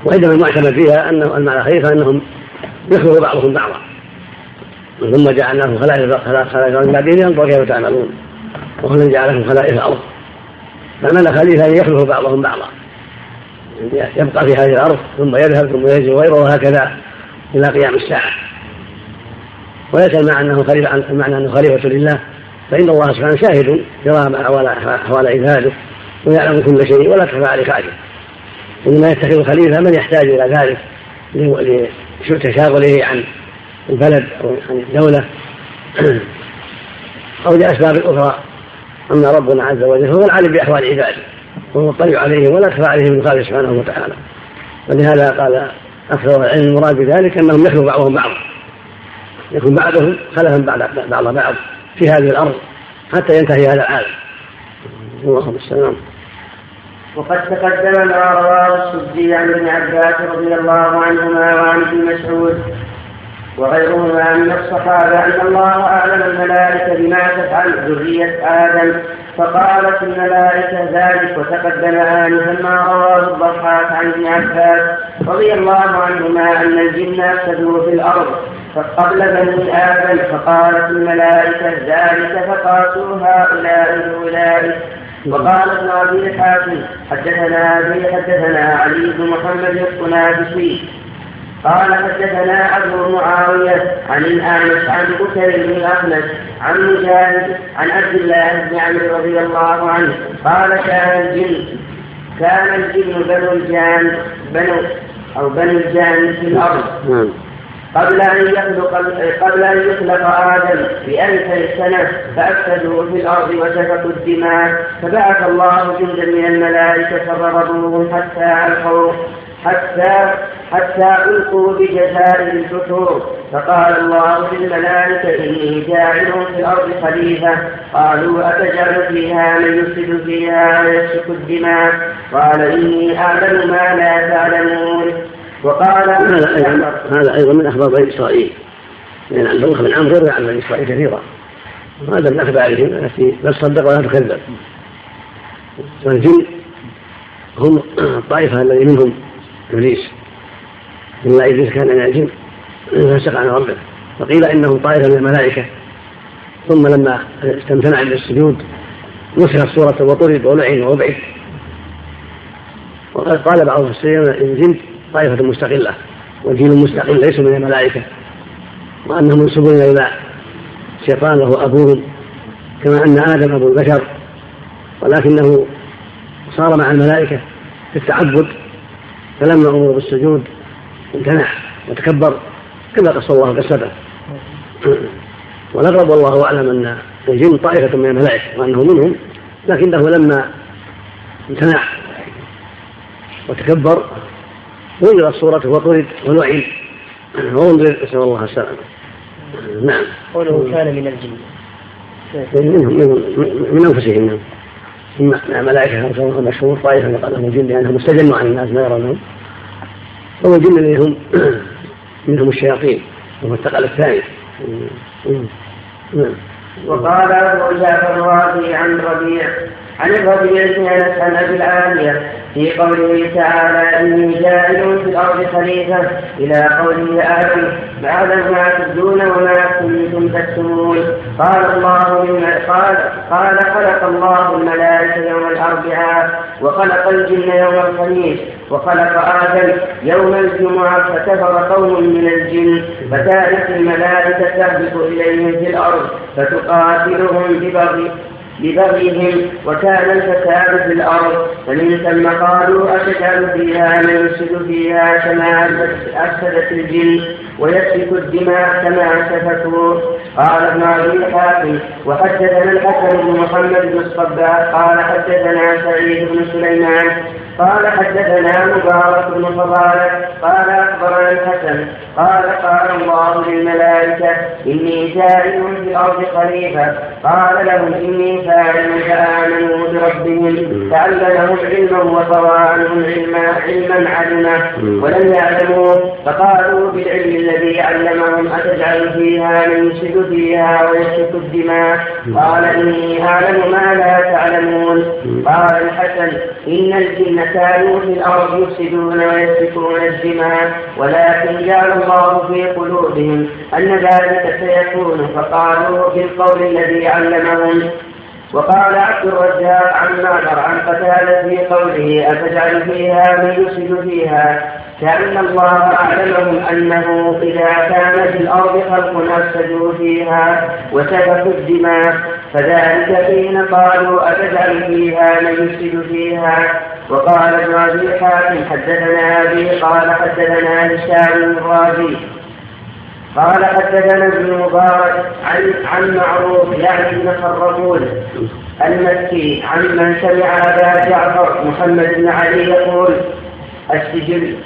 وإنما المعتمد فيها أنه المعنى خليفة أنهم يخلق بعضهم بعضا. ثم جعلناهم خلائف خلائف من بعدهم ينظر كيف تعملون؟ وهو جعلهم خلائف الأرض. فالمعنى خليفة أن يخلق بعضهم بعضا. يبقى في هذه الأرض ثم يذهب ثم يجي غيره وهكذا إلى قيام الساعة. وليس المعنى أنه خليفة المعنى أنه خليفة لله فإن الله سبحانه شاهد يرى أحوال عباده. ويعلم كل شيء ولا تخفى عليه خافيه إنما يتخذ خليفة من يحتاج إلى ذلك لتشاغله عن البلد أو عن الدولة. أو لأسباب أخرى. أما ربنا عز وجل هو العالم بأحوال عباده. وهو الطليع عليهم ولا تخفى عليهم من خالق سبحانه وتعالى. ولهذا قال أكثر العلم المراد بذلك أنهم يخلق بعضهم بعضا. يكون بعضهم خلفا بعض بعض في هذه الأرض حتى ينتهي هذا العالم. اللهم السلام. وقد تقدم ما رواه السدي عن ابن عباس رضي الله عنهما وعن ابن مسعود وغيرهما من الصحابة أن الله أعلم الملائكة بما تفعل ذرية آدم فقالت الملائكة ذلك وتقدم آنفا ما رواه الضحاك عن ابن عباس رضي الله عنهما أن الجن أفسدوا في الأرض فقبل بني آدم فقالت الملائكة ذلك فقاسوا هؤلاء بأولئك وقال ابن أبي حاتم حدثنا أبي حدثنا علي بن محمد الصنابسي قال حدثنا أبو معاوية عن الأعمش عن بكر بن الأخنس عن مجاهد عن عبد الله بن عمرو رضي الله عنه. قال كان الجن كان الجن بنو الجان بنو أو بنو الجان في الأرض. نعم. قبل أن يخلق قبل أن يخلق آدم بألف سنة فأفسدوا في الأرض وسفكوا الدماء. فبعث الله جندا من الملائكة فضربوهم حتى ألقوا حتى حتى ألقوا بجزائر الفتور فقال الله للملائكة إني جاعل في الأرض خليفة. قالوا أتجعل فيها من يفسد فيها ويسفك الدماء. قال إني أعلم ما لا تعلمون. وقال هذا أيضا هذا أيضا من أخبار بني إسرائيل. لأن عبد الله بن عمرو يروي عن بني إسرائيل كثيرا. وهذا من أخبارهم التي لا تصدق ولا تكذب والجن هم الطائفة الذي منهم إبليس. إلا إبليس كان من الجن فسق عن ربه. فقيل إنه طائفة من الملائكة. ثم لما استمتنع بالسجود نسخت سورة وطرد ولعن وابعد وقد قال بعض المفسرين الجن طائفة مستقلة وجيل مستقل ليسوا من الملائكة وأنهم منسوبون إلى شيطان وهو أبوهم كما أن آدم أبو البشر ولكنه صار مع الملائكة في التعبد فلما أمر بالسجود امتنع وتكبر كما قص الله قصته والأغرب والله أعلم أن الجن طائفة من الملائكة وأنه منهم لكنه لما امتنع وتكبر وجدت صورته وطرد ولعن وانظر نسأل الله السلامة نعم. قوله كان من الجن. منهم من أنفسهم. نعم ملائكة مشهور طائفة يقال لهم الجن لأنهم استجنوا عن الناس ما يرونهم. هو الجن اللي هم منهم الشياطين. وهو الثقل الثاني. نعم. وقال أبو جعفر الرازي عن ربيع عن الربيع بن أنس عن أبي العالية في قوله تعالى إني جاعل في الأرض خليفة. إلى قوله آدم بعد ما تبدون وما كنتم تكتمون. قال الله قال قال خلق الله الملائكة يوم الأربعاء وخلق الجن يوم الخميس وخلق آدم يوم الجمعة فكفر قوم من الجن فتأتي الملائكة تهبط إليهم في الأرض فتقاتلهم ببغي ببغيهم وكان الفساد في الأرض فمن ثم قالوا أتجعل فيها من يفسد فيها كما أفسدت الجن ويسفك الدماء كما سفكوا قال ابن أبي حاتم وحدثنا الحسن بن محمد بن الصباح قال حدثنا سعيد بن سليمان قال حدثنا مبارك بن فضالة قال أخبرنا الحسن قال قال الله للملائكة إني جاعل في الأرض خليفة. قال لهم إني فاعل فآمنوا بربهم فعلمهم علما وطوى عنهم علما علما علما ولم يعلموا فقالوا بالعلم الذي علمهم أتجعل فيها من يفسد فيها ويسفك الدماء؟ قال إني أعلم ما لا تعلمون. قال الحسن إن الجن كانوا في الأرض يفسدون ويسفكون الدماء ولكن جعل الله في قلوبهم أن ذلك سيكون فقالوا بالقول الذي علمهم. وقال عبد الرزاق عن معمر عن قتادة في قوله أتجعل فيها من يفسد فيها؟ كأن الله أعلمهم أنه إذا كان في الأرض خلق أفسدوا فيها وسفكوا الدماء فذلك حين قالوا أتجعل فيها من يفسد فيها؟ وقال ابن أبي حاتم حدثنا أبي قال حدثنا هشام الرازي قال حدثنا ابن مبارك عن عن معروف يعني ابن خرقون المكي عن من سمع أبا جعفر محمد بن علي يقول السجل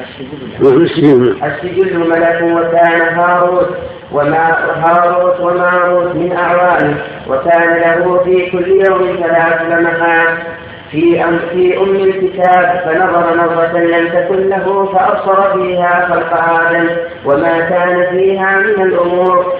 السجل السجل ملك وكان هاروت وما هاروت وماروت من أعوانه وكان له في كل يوم ثلاث لمحات في أم في أم الكتاب فنظر نظرة لم تكن له فأبصر فيها خلق آدم وما كان فيها من الأمور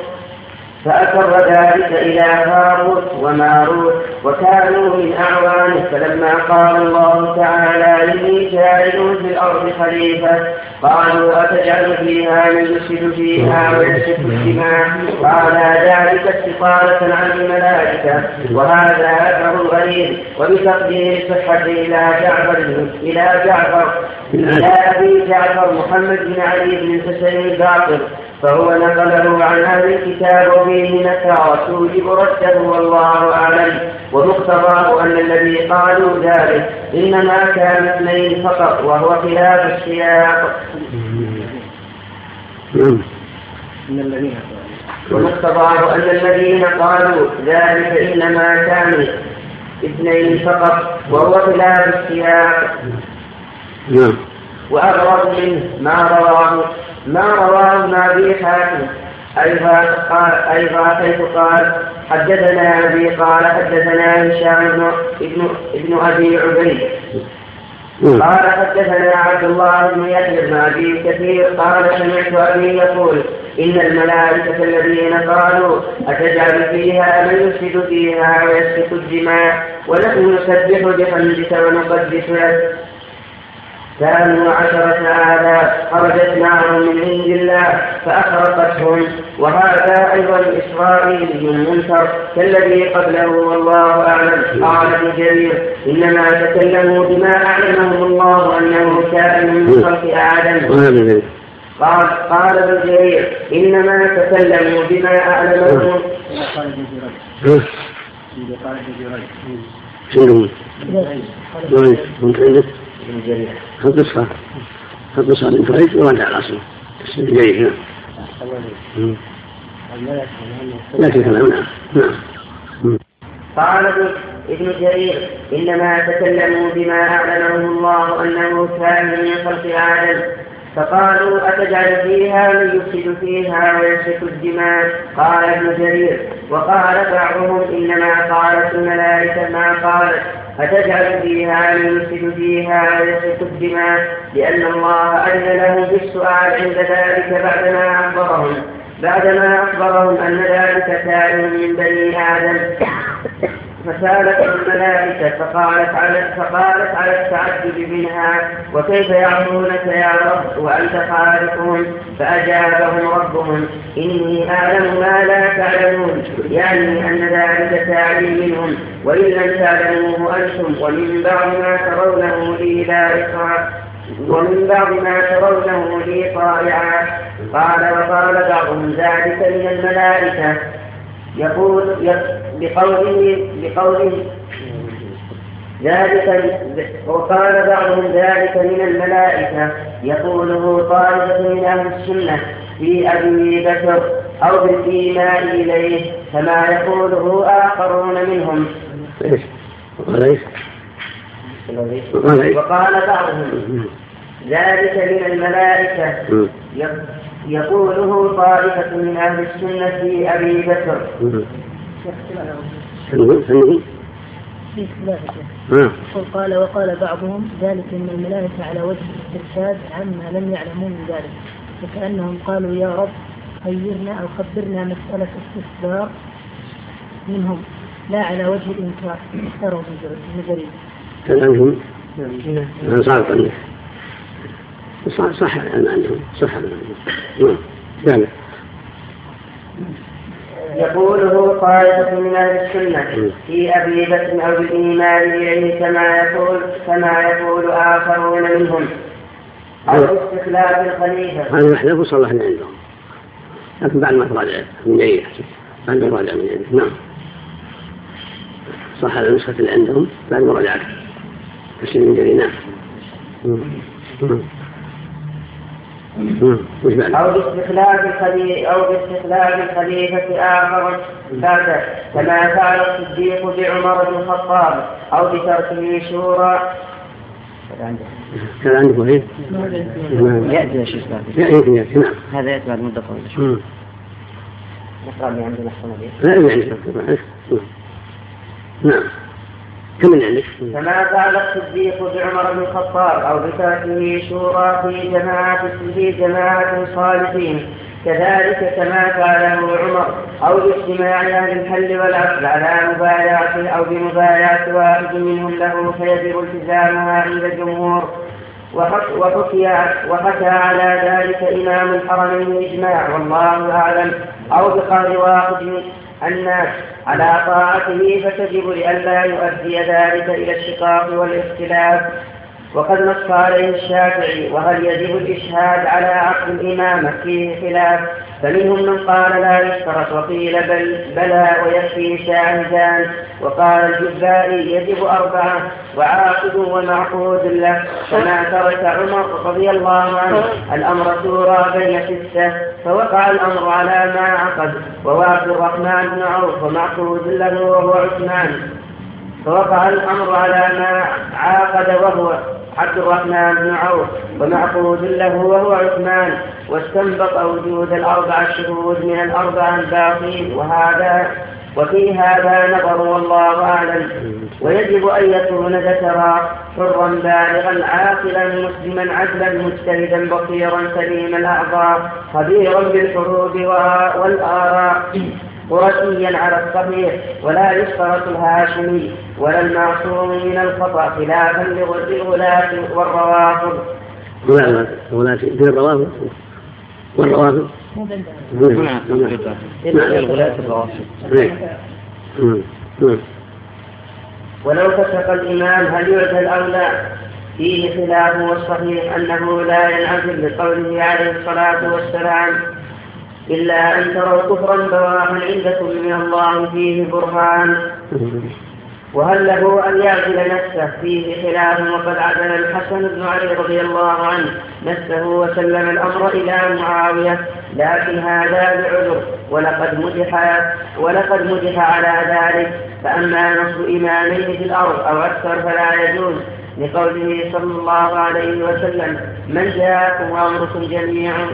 فأسر ذلك إلى هاروت وماروت وكانوا من أعوانه فلما قال الله تعالى إني جاعل في الأرض خليفة قالوا أتجعل فيها من يفسد فيها ويسفك الدماء قال ذلك استطالة عن الملائكة وهذا أثر غريب وبتقدير الصحة إلى جعفر إلى جعفر إلى أبي جعفر محمد بن علي بن الحسين الباقر فهو نقله عن أهل الكتاب وفيه نكرة توجب رده والله أعلم ومقتضاه أن الذي قالوا ذلك إنما كان اثنين فقط وهو خلاف السياق. نعم. ومقتضاه أن الذين قالوا ذلك إنما كان اثنين فقط وهو خلاف السياق. نعم. وأغرب منه ما رواه ما رواه ابن أبي حاتم أيضا قال أيضا حيث قال حدثنا أبي قال حدثنا هشام بن ابن ابن أبي عبيد. قال حدثنا عبد الله بن يحيى بن أبي كثير قال سمعت أبي يقول إن الملائكة الذين قالوا أتجعل فيها من يفسد فيها ويسفك الدماء ونحن نسبح بحمدك ونقدس لك. كانوا عشرة آلاف خرجت معهم من عند الله فأخرقتهم. وهذا أيضا إسرائيلي منكر كالذي قبله والله أعلم. قال ابن جرير إنما تكلموا بما أعلمهم الله أنه كائن من خلق آدم. قال قال ابن جرير إنما تكلموا بما أعلمهم. شنو؟ كنت عندك؟ نسخة نسخة من الأصل جيد نعم. لكن كلام نعم. نعم قال ابن جرير إنما تكلموا بما أعلمه الله أنه كان من خلق آدم. فقالوا أتجعل فيها من يفسد فيها ويسفك الدماء؟ قال ابن جرير. وقال بعضهم إنما قالت الملائكة ما قالت. أتجعل فيها من يفسد فيها ويسفك الدماء؟ لأن الله أذن له بالسؤال عند ذلك بعدما أخبرهم. بعدما أخبرهم أن ذلك كان من بني آدم. فسالت الملائكة فقالت على فقالت على التعجب منها وكيف يعصونك يا رب؟ وأنت خالقهم فأجابهم ربهم إني أعلم ما لا تعلمون يعني أن ذلك تعليم منهم وإن لم تعلموه أنتم ومن بعد ما ترونه لي لائقا ومن بعد ما ترونه لي طائعا قال وقال بعضهم ذلك من الملائكة. يقول بقوله بقوله ذلك وقال بعضهم ذلك من الملائكة. يقوله طائفة من أهل السنة في أبي بكر أو بالإيمان إليه كما يقوله آخرون منهم. إيش؟ وقال بعضهم ذلك من الملائكة. يقوله طائفة من أهل السنة في أبي بكر. قال وقال بعضهم ذلك من الملائكة على وجه الاسترشاد عما لم يعلموا من ذلك. وكأنهم قالوا يا رب خيرنا أو خبرنا مسألة استخبار منهم. لا على وجه الإنكار. اختاروا ابن جرير كلامهم. أنصار صح صح عندهم. صح نعم. يقوله طائفة من أهل السنة في أبي بكر أو بالإيمان إليه كما يقول كما يقول آخرون منهم. أو استخلاف الخليفة. هذا محذوف صلى الله عندهم لكن بعد ما تراجع من جيد بعد ما تراجع من جيد نعم. صح على النسخة اللي عندهم بعد مراجعته بس من جري نعم. أو باستخلاف الخليفة أو باستخلاف الخليفة آخر بعده كما فعل الصديق بعمر بن الخطاب أو بتركه شورى. كان عندكم إيه؟ يأتي يا شيخ يأتي يأتي نعم. هذا يأتي بعد مدة طويلة. نقرأ اللي عندنا لا يعني نعم. كم عندك؟ كما فعل الصديق بعمر بن الخطاب أو بتركه شورى في جماعة في جماعة صالحين كذلك كما فعله عمر أو باجتماع أهل الحل والعقل على مبايعته أو بمبايعة واحد منهم له فيجب التزامها عند الجمهور. وحكي وحكى على ذلك إمام الحرمين إجماع والله أعلم. أو بقول واحد الناس على طاعته فتجب لئلا يؤدي ذلك إلى الشقاق والاختلاف. وقد نص عليه الشافعي وهل يجب الإشهاد على عقد الإمامة فيه خلاف؟ فمنهم من قال لا يشترط وقيل بل بلى ويكفي شاهدان. وقال الجبائي يجب أربعة وعاقد ومعقود له. كما ترك عمر رضي الله عنه الأمر شورى بين ستة. فوقع الأمر على ما عقد. ووافد الرحمن بن عوف ومعقود له وهو عثمان. فوقع الأمر على ما عاقد وهو عبد الرحمن بن عوف ومعقود له وهو عثمان واستنبط وجود الأربع شهود من الأربع الباقين وهذا وفي هذا نظر والله أعلم. ويجب أن يكون ذكرا حرا بالغا عاقلا مسلما عدلا مجتهدا بصيرا سليم الأعضاء خبيرا بالحروب والآراء. قرشيا على الصحيح ولا يشترط الهاشمي ولا المعصوم من الخطأ خلافا للغلاة والروافض. الغلاة في الروافض؟ والروافض؟ نعم. الغلاة الروافض ولو فسق الإمام هل يعزل أو لا؟ فيه خلاف والصحيح أنه لا ينعزل لقوله عليه الصلاة والسلام. إلا أن تروا كفرا بواحا عندكم من الله فيه برهان. وهل له أن يعزل نفسه فيه خلاف وقد عزل الحسن بن علي رضي الله عنه نفسه وسلم الأمر إلى معاوية لكن هذا بعذر ولقد مدح ولقد مدح على ذلك. فأما نصب إمامين في الأرض أو أكثر فلا يجوز. لقوله صلى الله عليه وسلم من جاءكم وأمركم جميعا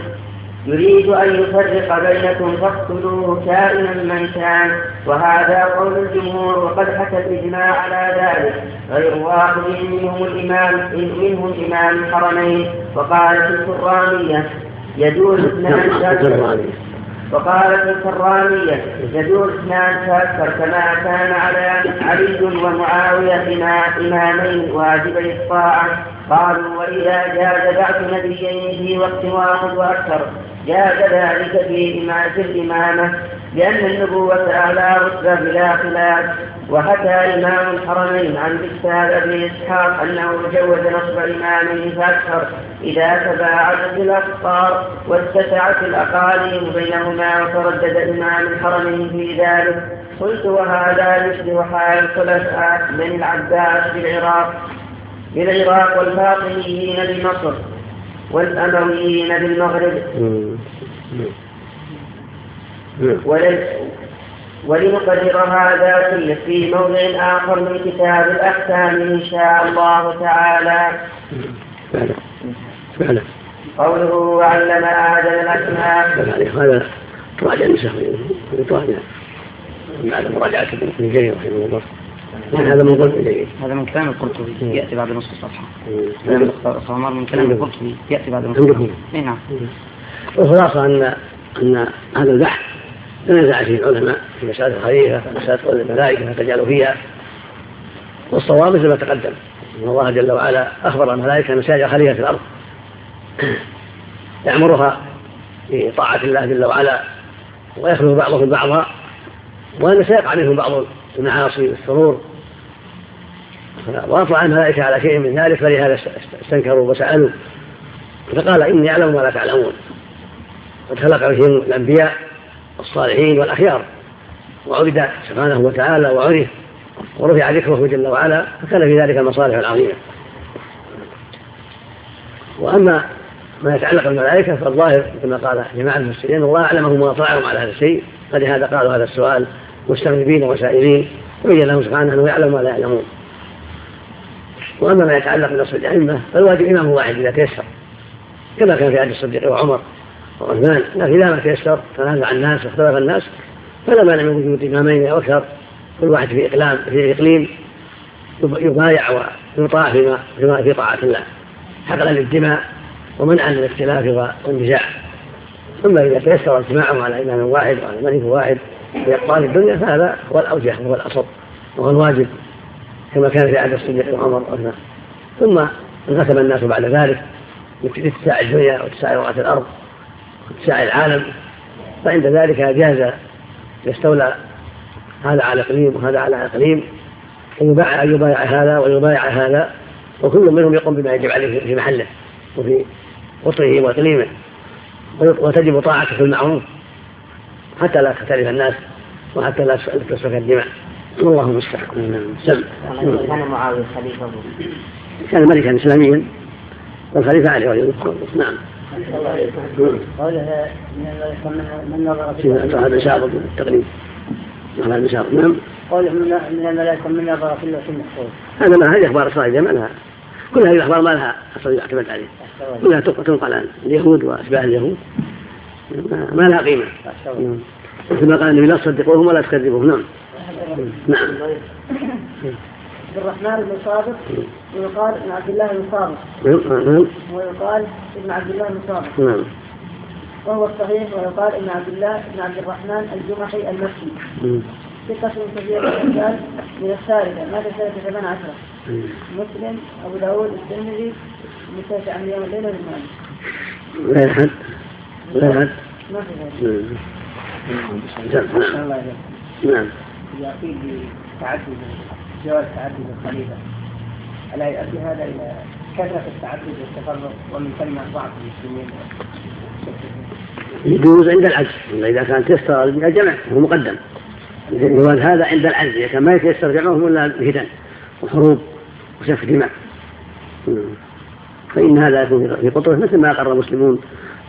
يريد أن يفرق بينكم فاقتلوه كائنا من كان. وهذا قول الجمهور وقد حكى الإجماع على ذلك. غير واحد منهم الإمام منهم إمام الحرمين. وقالت الكرامية يجوز إثنان وقالت الكرامية يجوز إثنان فأكثر كما كان على علي ومعاوية إمامين واجبي الطاعة قالوا وإذا جاز بعث نبيين في وقت واحد وأكثر. جاز ذلك في الإمامة لأن النبوة أعلى رتبة بلا خلاف وحكى إمام الحرمين عن الأستاذ أبي إسحاق أنه جوز نصب إمامه فأكثر إذا تباعدت الأخطار واتسعت الأقاليم بينهما وتردد إمام الحرمين في ذلك. قلت وهذا يشبه حال الخلفاء بن العباس في العراق بالعراق والفاطميين بمصر والأمويين بالمغرب. ولنقرر هذا كله في موضع آخر من كتاب الأحكام إن شاء الله تعالى. فعلا. قوله وعلم آدم الأسماء. هذا تراجع النسخ يتراجع بعد مراجعة ابن جرير رحمه الله. يعني هذا من قلت هذا من كلام القرطبي. يأتي بعد نصف الصفحة. هذا من من كلام القرطبي. يأتي بعد نصف الصفحة. اي نعم. والخلاصة أن أن هذا البحث تنازع فيه العلماء في مسألة الخليفة مسألة قول الملائكة تجعل فيها. والصواب مثل ما تقدم. أن الله جل وعلا أخبر الملائكة مساجد خليفة في الأرض. يأمرها بطاعة الله جل وعلا ويخلف بعضهم بعضا وأن سيقع منهم بعض المعاصي والسرور. وأطلع الملائكة على شيء من ذلك فلهذا استنكروا وسألوا. فقال إني أعلم ما لا تعلمون. قد خلق بهم الأنبياء الصالحين والأخيار وعبد سبحانه وتعالى وعرف ورفع ذكره جل وعلا فكان في ذلك المصالح العظيمة. وأما ما يتعلق بالملائكة فالظاهر كما قال جماعة المسلمين الله أعلمهم وأطلعهم على هذا الشيء. فلهذا قالوا هذا السؤال مستغربين وسائلين وبين لهم سبحانه أنه يعلم ما لا يعلمون. وأما ما يتعلق بنصر الأئمة فالواجب إمام واحد إذا تيسر كما كان في عهد الصديق وعمر وعثمان لكن إذا ما تيسر تنازع الناس واختلف الناس فلا مانع من وجود إمامين أو أكثر كل واحد في إقلام في إقليم يبايع ويطاع فيما فيما في طاعة الله. حقلا للدماء ومنعا للاختلاف والنزاع. ثم إذا تيسر اجتماعهم على إمام واحد وعلى ملك واحد في أقطار الدنيا فهذا هو الأوجه وهو الأصل وهو الواجب. كما كان في عهد الصديق وعمر وعثمان ثم انقسم الناس بعد ذلك لاتساع الدنيا واتساع رؤى الأرض واتساع العالم. فعند ذلك جاز يستولى هذا على اقليم وهذا على اقليم يبايع يبايع هذا ويبايع هذا وكل منهم يقوم بما يجب عليه في محله وفي قطره واقليمه وتجب طاعته في المعروف حتى لا تختلف الناس وحتى لا تسفك الدماء. والله المستعان. سم كان معاوية خليفة كان ملكا اسلاميا والخليفة علي رضي الله عنه. نعم. قوله من نظر في هذا شاطر التقريب. على المشاط نعم. قوله من الملائكه من نظر في اللوح المحفوظ هذا ما هذه أخبار اسرائيل ما لها كل هذه الأخبار ما لها أصل يعتمد عليه. كلها تنقل عن اليهود وأشباه اليهود. ما لها قيمة. مثل ما قال النبي لا تصدقوهم ولا تكذبوهم. نعم. نعم عبد الرحمن بن صابر ويقال ابن عبد الله بن صابر ويقال ابن عبد الله بن صابر نعم وهو الصحيح ويقال ابن عبد الله بن عبد الرحمن الجمحي المكي. ثقة كثير الرجال من الثالثة مات سنة ثمان عشرة مسلم أبو داود الترمذي متاسع عن يوم الليلة والمال لا أحد لا أحد ما في نعم. يأتي بتعدد جواز تعدد الخليفة ألا يؤدي هذا إلى كثرة التعدد والتفرق ومن ثم ضعف المسلمين. يجوز عند العجز. إذا كان تيسر الجمع هو مقدم. جواز هذا عند العجز. إذا كان ما يتيسر جمعهم إلا الفتن وحروب وسفك دماء فإن هذا يكون في قطره مثل ما أقر المسلمون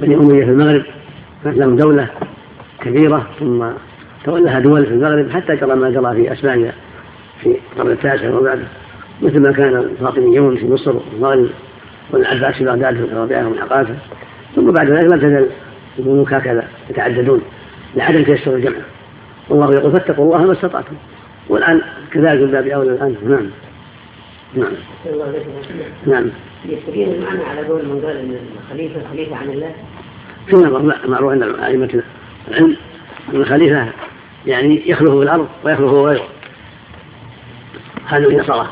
بني أمية في المغرب. كانت لهم دولة كبيرة ثم تولاها دول في المغرب حتى جرى ما جرى في أسبانيا في القرن التاسع وبعده مثل ما كان الفاطميون في مصر والمغرب والعباس في بغداد في الرابعة والعقافة ثم بعد ذلك لم تزل الملوك هكذا يتعددون لعدم تيسر الجمع. والله يقول فاتقوا الله ما استطعتم. والآن كذلك الباب أولى الآن. نعم. نعم. نعم. يستبين المعنى على قول من قال إن الخليفة خليفة عن الله؟ في نظر معروف عند أئمة العلم أن الخليفة يعني يخلف في الأرض ويخلف غيره. هذا النصارى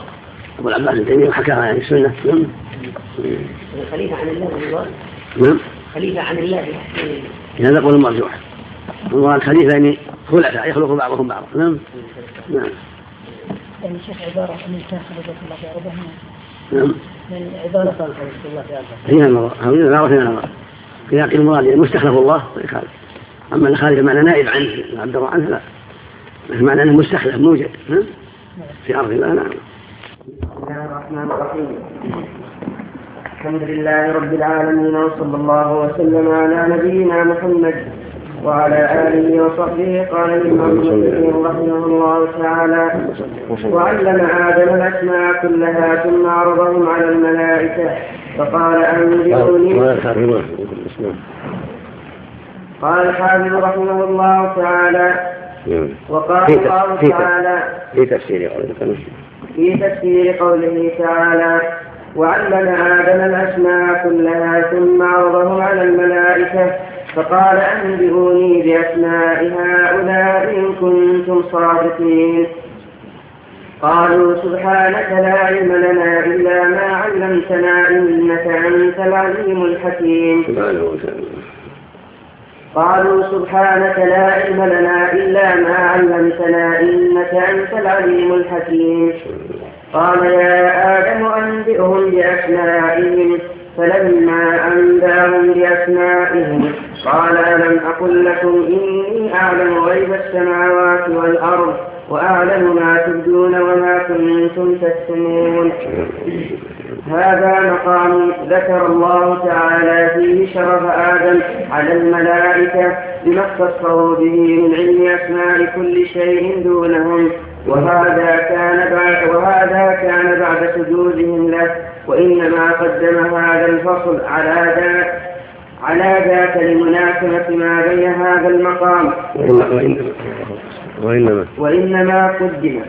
أبو العباس التيمي وحكاها يعني السنة. نعم. خليفة عن الله نعم. خليفة عن الله. هذا قول مرجوح. الله الخليفة يعني خلفاء يخلق بعضهم بعضا. نعم. نعم. يعني شيخ عبارة من كان خليفة الله في أرضه نعم. من عبارة خليفة الله في أرضه هنا النظر هنا نظر هنا المراد يعني مستخلف الله. يخالف أما الخالف معنى نائب عنه يعبر عنه لا. معنى أنه مستخلف موجد في أرض الله نعم. بسم الله الرحمن الرحيم. الحمد لله رب العالمين وصلى الله وسلم على نبينا محمد وعلى آله وصحبه. قال الإمام مسلم رحمه الله تعالى وعلم آدم الأسماء كلها ثم عرضهم على الملائكة فقال أنبئوني قال الحافظ رحمه الله تعالى وقال الله تعالى في تفسير قوله في تفسير قوله تعالى وعلم آدم الأسماء كلها ثم عرضهم على الملائكة فقال أنبئوني بأسماء هؤلاء إن كنتم صادقين. قالوا سبحانك لا علم لنا إلا ما علمتنا إنك أنت العليم الحكيم. قالوا سبحانك لا علم لنا إلا ما علمتنا إنك أنت العليم الحكيم. قال يا آدم أنبئهم بأسمائهم. فلما أنبأهم بأسمائهم قال ألم أقل لكم إني أعلم غيب السماوات والأرض؟ وأعلم ما تبدون وما كنتم تكتمون. هذا مقام ذكر الله تعالى فيه شرف آدم على الملائكة بما اختصه به من علم أسماء كل شيء دونهم. وهذا كان بعد وهذا كان بعد سجودهم له. وإنما قدم هذا الفصل على ذاك على ذاك لمناسبة ما بين هذا المقام. وإنما. وإنما قدم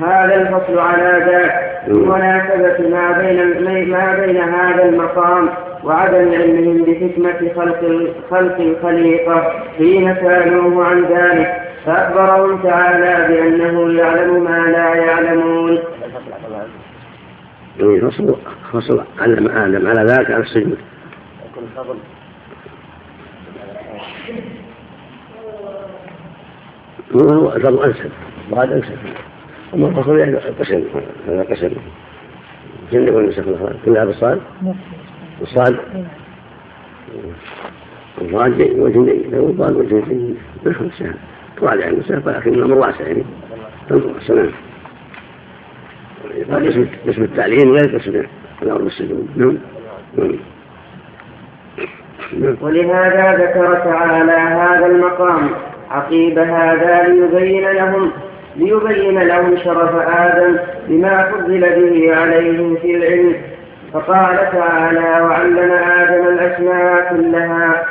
هذا الفصل على ذاك. لمناسبة ما بين ما بين هذا المقام وعدم علمهم بحكمة خلق خلق الخليقة حين سألوه عن ذلك. فأخبرهم تعالى بأنه يعلم ما لا يعلمون. فصل فصل علم آدم على ذاك على السجود. هو الفضل أنسب وهذا أنسب. أما الفصل يعني قسم هذا قسم. جنة والنسخ كلها بالصاد الصاد الضاد وجنين لو الضاد وجنين نحو السهل؟ طوال يعني السهل ولكن الأمر واسع يعني. السلام. قال اسم التعليم غير اسم الأمر بالسجود نعم. ولهذا ذكر تعالى هذا المقام. عقيب هذا ليبين لهم ليبين لهم شرف آدم بما فضل به عليهم في العلم. فقال تعالى وعلم آدم الأسماء كلها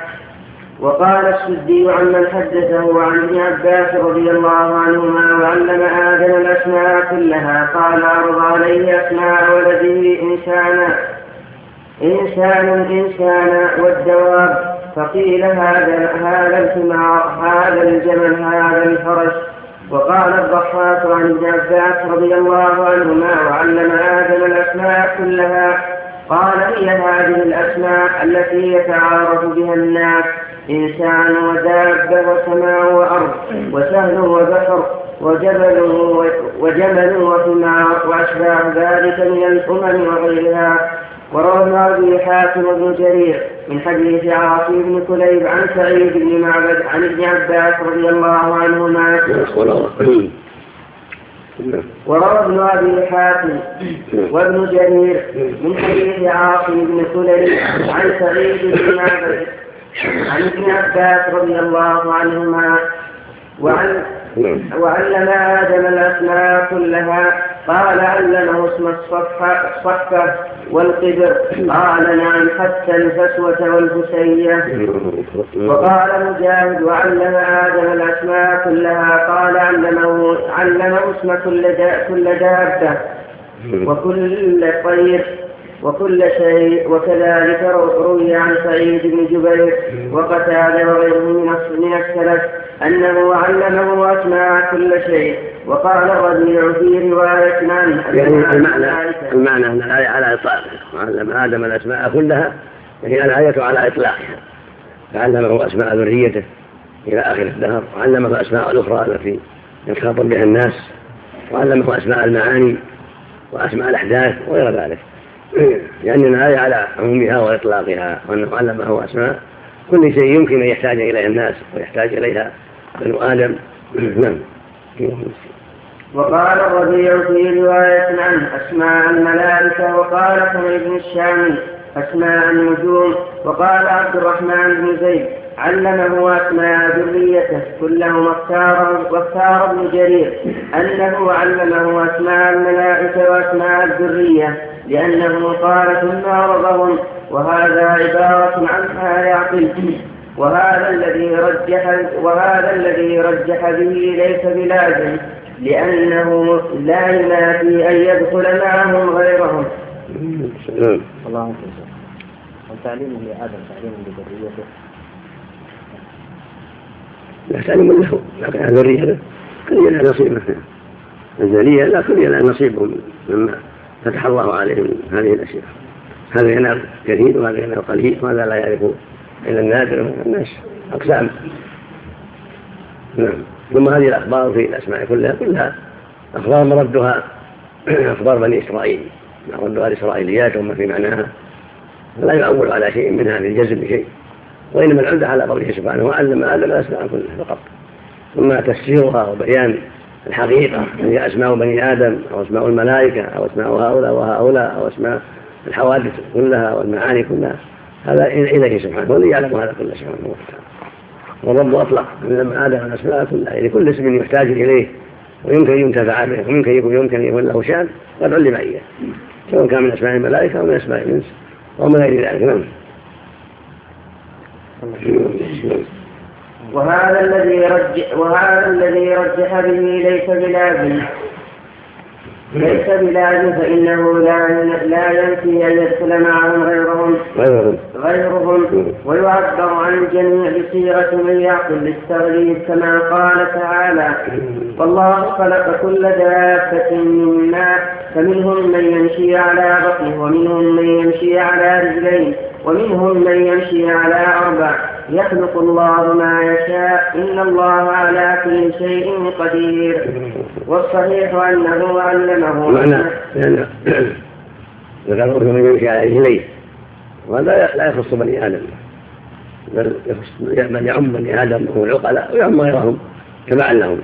وقال السدي عمن حدثه عن ابن عباس رضي الله عنهما وعلم آدم الأسماء كلها قال عرض عليه أسماء ولده إنسانا إنسان إنسانا والدواب فقيل هذا هذا الحمار هذا الجمل هذا الفرس. وقال الضحاك عن ابن رضي الله عنهما وعلم آدم الأسماء كلها. قال هي هذه الأسماء التي يتعارف بها الناس إنسان ودابة وسماء وأرض وسهل وبحر وجبل وجمل وحمار وأشباه ذلك من الأمم وغيرها. وروى ابن حاتم بن جرير من حديث عاصم بن كليب عن سعيد بن معبد عن ابن عباس رضي الله عنهما. وروى ابن أبي حاتم وابن جرير من حديث عاصم بن كليب عن سعيد بن معبد عن ابن عباس رضي الله عنهما. وعن وعلم آدم الأسماء كلها. قال علمه اسم الصفة والقدر قال نعم حتى الفسوة والفسية وقال مجاهد وعلم آدم الأسماء كلها. قال علمه علمه اسم كل كل دابة. وكل طير. وكل شيء وكذلك روي عن سعيد بن جبير وقتاده وغيره من السلف أنه علمه أسماء كل شيء وقال الربيع في رواية يعني المعنى المعنى أن الآية على اطلاقها وعلم آدم الأسماء كلها يعني الآية على اطلاقها فعلمه اسماء ذريته إلى آخر الدهر وعلمه الأسماء الأخرى التي يتخاطب بها الناس وعلمه أسماء المعاني وأسماء الأحداث وغير ذلك. لأن الايه على عمومها وإطلاقها وانه علمه اسماء كل شيء يمكن أن يحتاج إليه الناس ويحتاج إليها بنو آدم. نعم. وقال الربيع في رواية عنه أسماء الملائكة وقال حميد بن الشامي أسماء النجوم وقال عبد الرحمن بن زيد علمه أسماء ذريته كلهم اختار واختار ابن جرير أنه علمه أسماء الملائكة وأسماء الذرية. لأنه قال ثم عرضهم وهذا عبارة عن يعقل وهذا الذي رجح وهذا الذي رجح به ليس بلازم لأنه لا ينافي أن يدخل معهم غيرهم. الله وتعليم لآدم تعليم لذريته. لا تعلم له لكن ذريته كل ينال نصيبه الذرية لا كل ينال نصيبهم مما فتح الله عليهم هذه الأشياء. هذا ينال كثير وهذا ينال قليل وهذا لا يعرف إلا النادر من الناس أقسام. نعم. ثم هذه الأخبار في الأسماء كلها كلها أخبار مردها أخبار بني إسرائيل. مردها الإسرائيليات وما في معناها. لا يؤول على شيء منها في الجزم بشيء وإنما العمدة على قوله سبحانه وعلم آدم الأسماء كلها فقط. ثم تفسيرها وبيان الحقيقة هي أسماء بني آدم أو أسماء الملائكة أو أسماء هؤلاء وهؤلاء أو أسماء الحوادث كلها والمعاني كلها. هذا إليه سبحانه والذي يعلم هذا كله سبحانه وتعالى. والرب أطلق علم آدم الأسماء كلها يعني كل اسم يحتاج إليه ويمكن أن ينتفع به ويمكن يكون يمكن يكون له شأن قد علم إياه. سواء كان من أسماء الملائكة أو من أسماء الإنس أو من غير ذلك. نعم. وهذا الذي رجح وهذا الذي رجح به ليس بلازم. ليس بلازم فإنه لا لا ينفي أن يدخل معهم غيرهم. غيرهم. ويعبر عن الجميع بصيغة من يعقل للتغليب كما قال تعالى والله خلق كل دابة من ماء فمنهم من يمشي على بطنه ومنهم من يمشي على رجلين ومنهم من يمشي على أربع. يخلق الله ما يشاء. إن الله على كل شيء قدير. والصحيح أنه علمه. معنى لأن ذكر من يمشي على رجليه وهذا لا يخص بني آدم. بل بل يعم بني آدم وهم العقلاء ويعم غيرهم تبعا لهم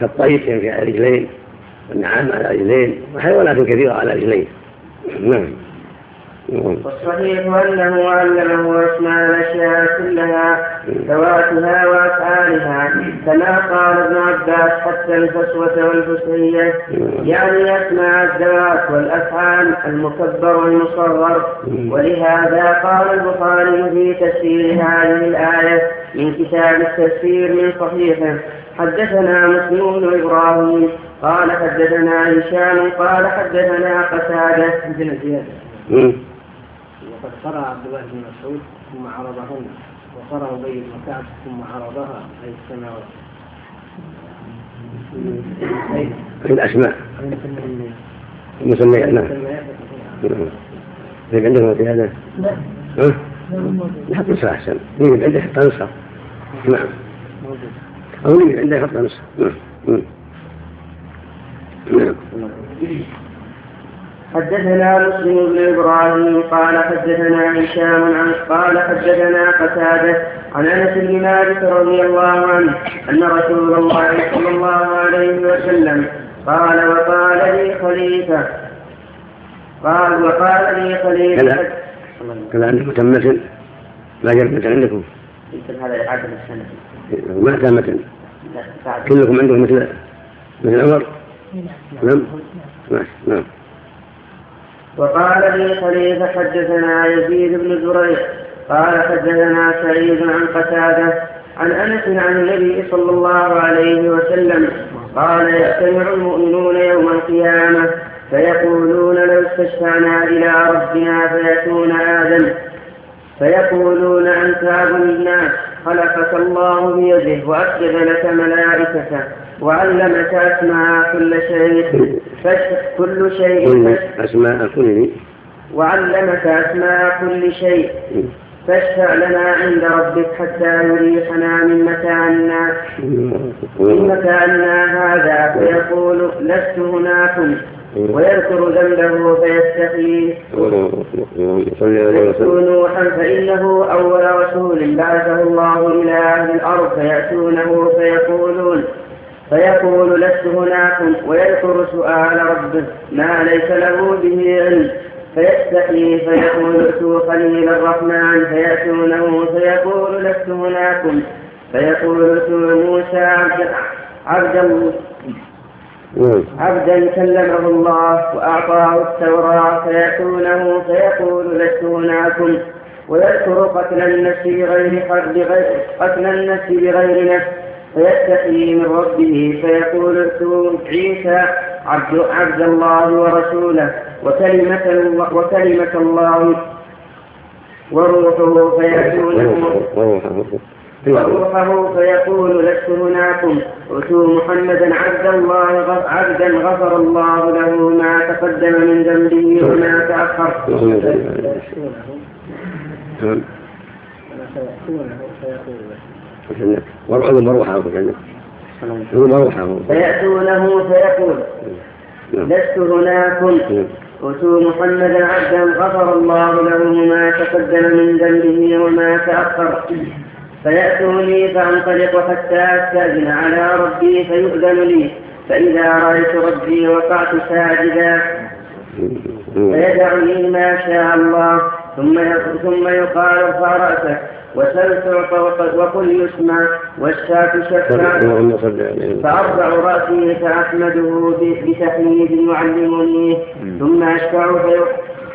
كالطيب يمشي على رجلين والنعام على رجلين وحيوانات كثيرة على رجلين. نعم. والصحيح أنه علمه أسماء الأشياء كلها ذواتها وأفعالها كما قال ابن عباس حتى الفسوة والفسحية يعني أسماء الذوات والأفعال المكبر والمصغر. ولهذا قال البخاري في تفسير هذه الآية من كتاب التفسير من صحيحه حدثنا مسلم بن إبراهيم قال حدثنا هشام قال حدثنا قتادة وقد قرأ عبد الله بن مسعود ثم عرضهن وقرأ أبي بن كعب ثم عرضها أي السماوات. في الأسماء. المسميات نعم. طيب عندكم في هذا؟ ها؟ نحط نسخة أحسن. يجب عنده يحط نسخة نعم. أو يجب عنده يحط نسخة نعم. نعم. حدثنا مسلم بن إبراهيم قال حدثنا هشام عن قال حدثنا قتادة عن أنس بن مالك رضي الله عنه أن رسول الله صلى الله عليه وسلم قال وقال لي خليفة. قال وقال لي خليفة. كذا كذا عندكم تم مثل ما جاء مثل عندكم مثل هذا عدد السنة. ما كان مثل كلكم عندكم مثل مثل عمر نعم. نعم. وقال لي خليفة حدثنا يزيد بن زريع قال حدثنا سعيد عن قتادة عن أنس عن النبي صلى الله عليه وسلم قال يجتمع المؤمنون يوم القيامة فيقولون لو استشفعنا إلى ربنا فيكون آدم فيقولون أنت أبو الناس خلقك الله بيده وأسجد لك ملائكته وعلمك أسماء كل شيء كل شيء أسماء كل وعلمك أسماء كل شيء فاشفع لنا عند ربك حتى يريحنا من متاعنا من متاعنا هذا فيقول لست هناكم ويذكر ذنبه فيستحيي يأتوا نوحا فإنه أول رسول بعثه الله إلى أهل الأرض فيأتونه فيقولون فيقول لست هناكم ويذكر سؤال ربه ما ليس له به علم. فيستحيي فيقول ائتوا خليل الرحمن فيأتونه فيقول لست هناكم فيقول ائتوا موسى عبد عبدا كلمه الله وأعطاه التوراة فيأتونه فيقول لست هناكم ويذكر قتل النفس بغير قتل النفس بغير نفس. فيستحيي من ربه فيقول ائتوا عيسى عبد, عبد الله ورسوله وكلمة وكلمة الله وروحه فيأتونه وروحه فيقول لست هناكم. اتوا محمدا عبد الله عبدا غفر الله له ما تقدم من ذنبه وما تأخر مروحه في الجنة مروحه فيأتونه فيقول لست هناكم. اتوا محمدا عبدا غفر الله له ما تقدم من ذنبه وما تأخر. فيأتوني فأنطلق حتى أستأذن على ربي فيؤذن لي. فإذا رأيت ربي وقعت ساجدا. فيدعني ما شاء الله. ثم ثم يقال ارفع رأسك. تعطى وقل يسمع والشاة شفع فأرفع رأسي فأحمده بتحميد يعلمني. ثم أشفع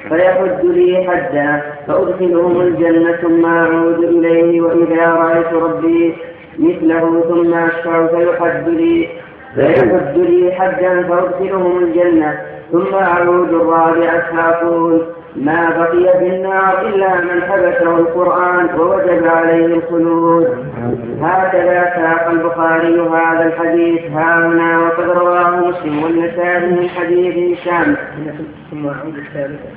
فيحد لي حدا فأدخلهم الجنة ثم أعود إليه وإذا رأيت ربي مثله ثم أشفع فيحد لي. فيحد لي حدا فأدخلهم الجنة ثم أعود الرابعة فأقول ما بقي في النار إلا من حبسه القرآن ووجب عليه الخلود. هكذا ساق البخاري هذا الحديث. ها هنا وقد رواه مسلم والنسائي من حديث هشام. ثم أعود الثالثة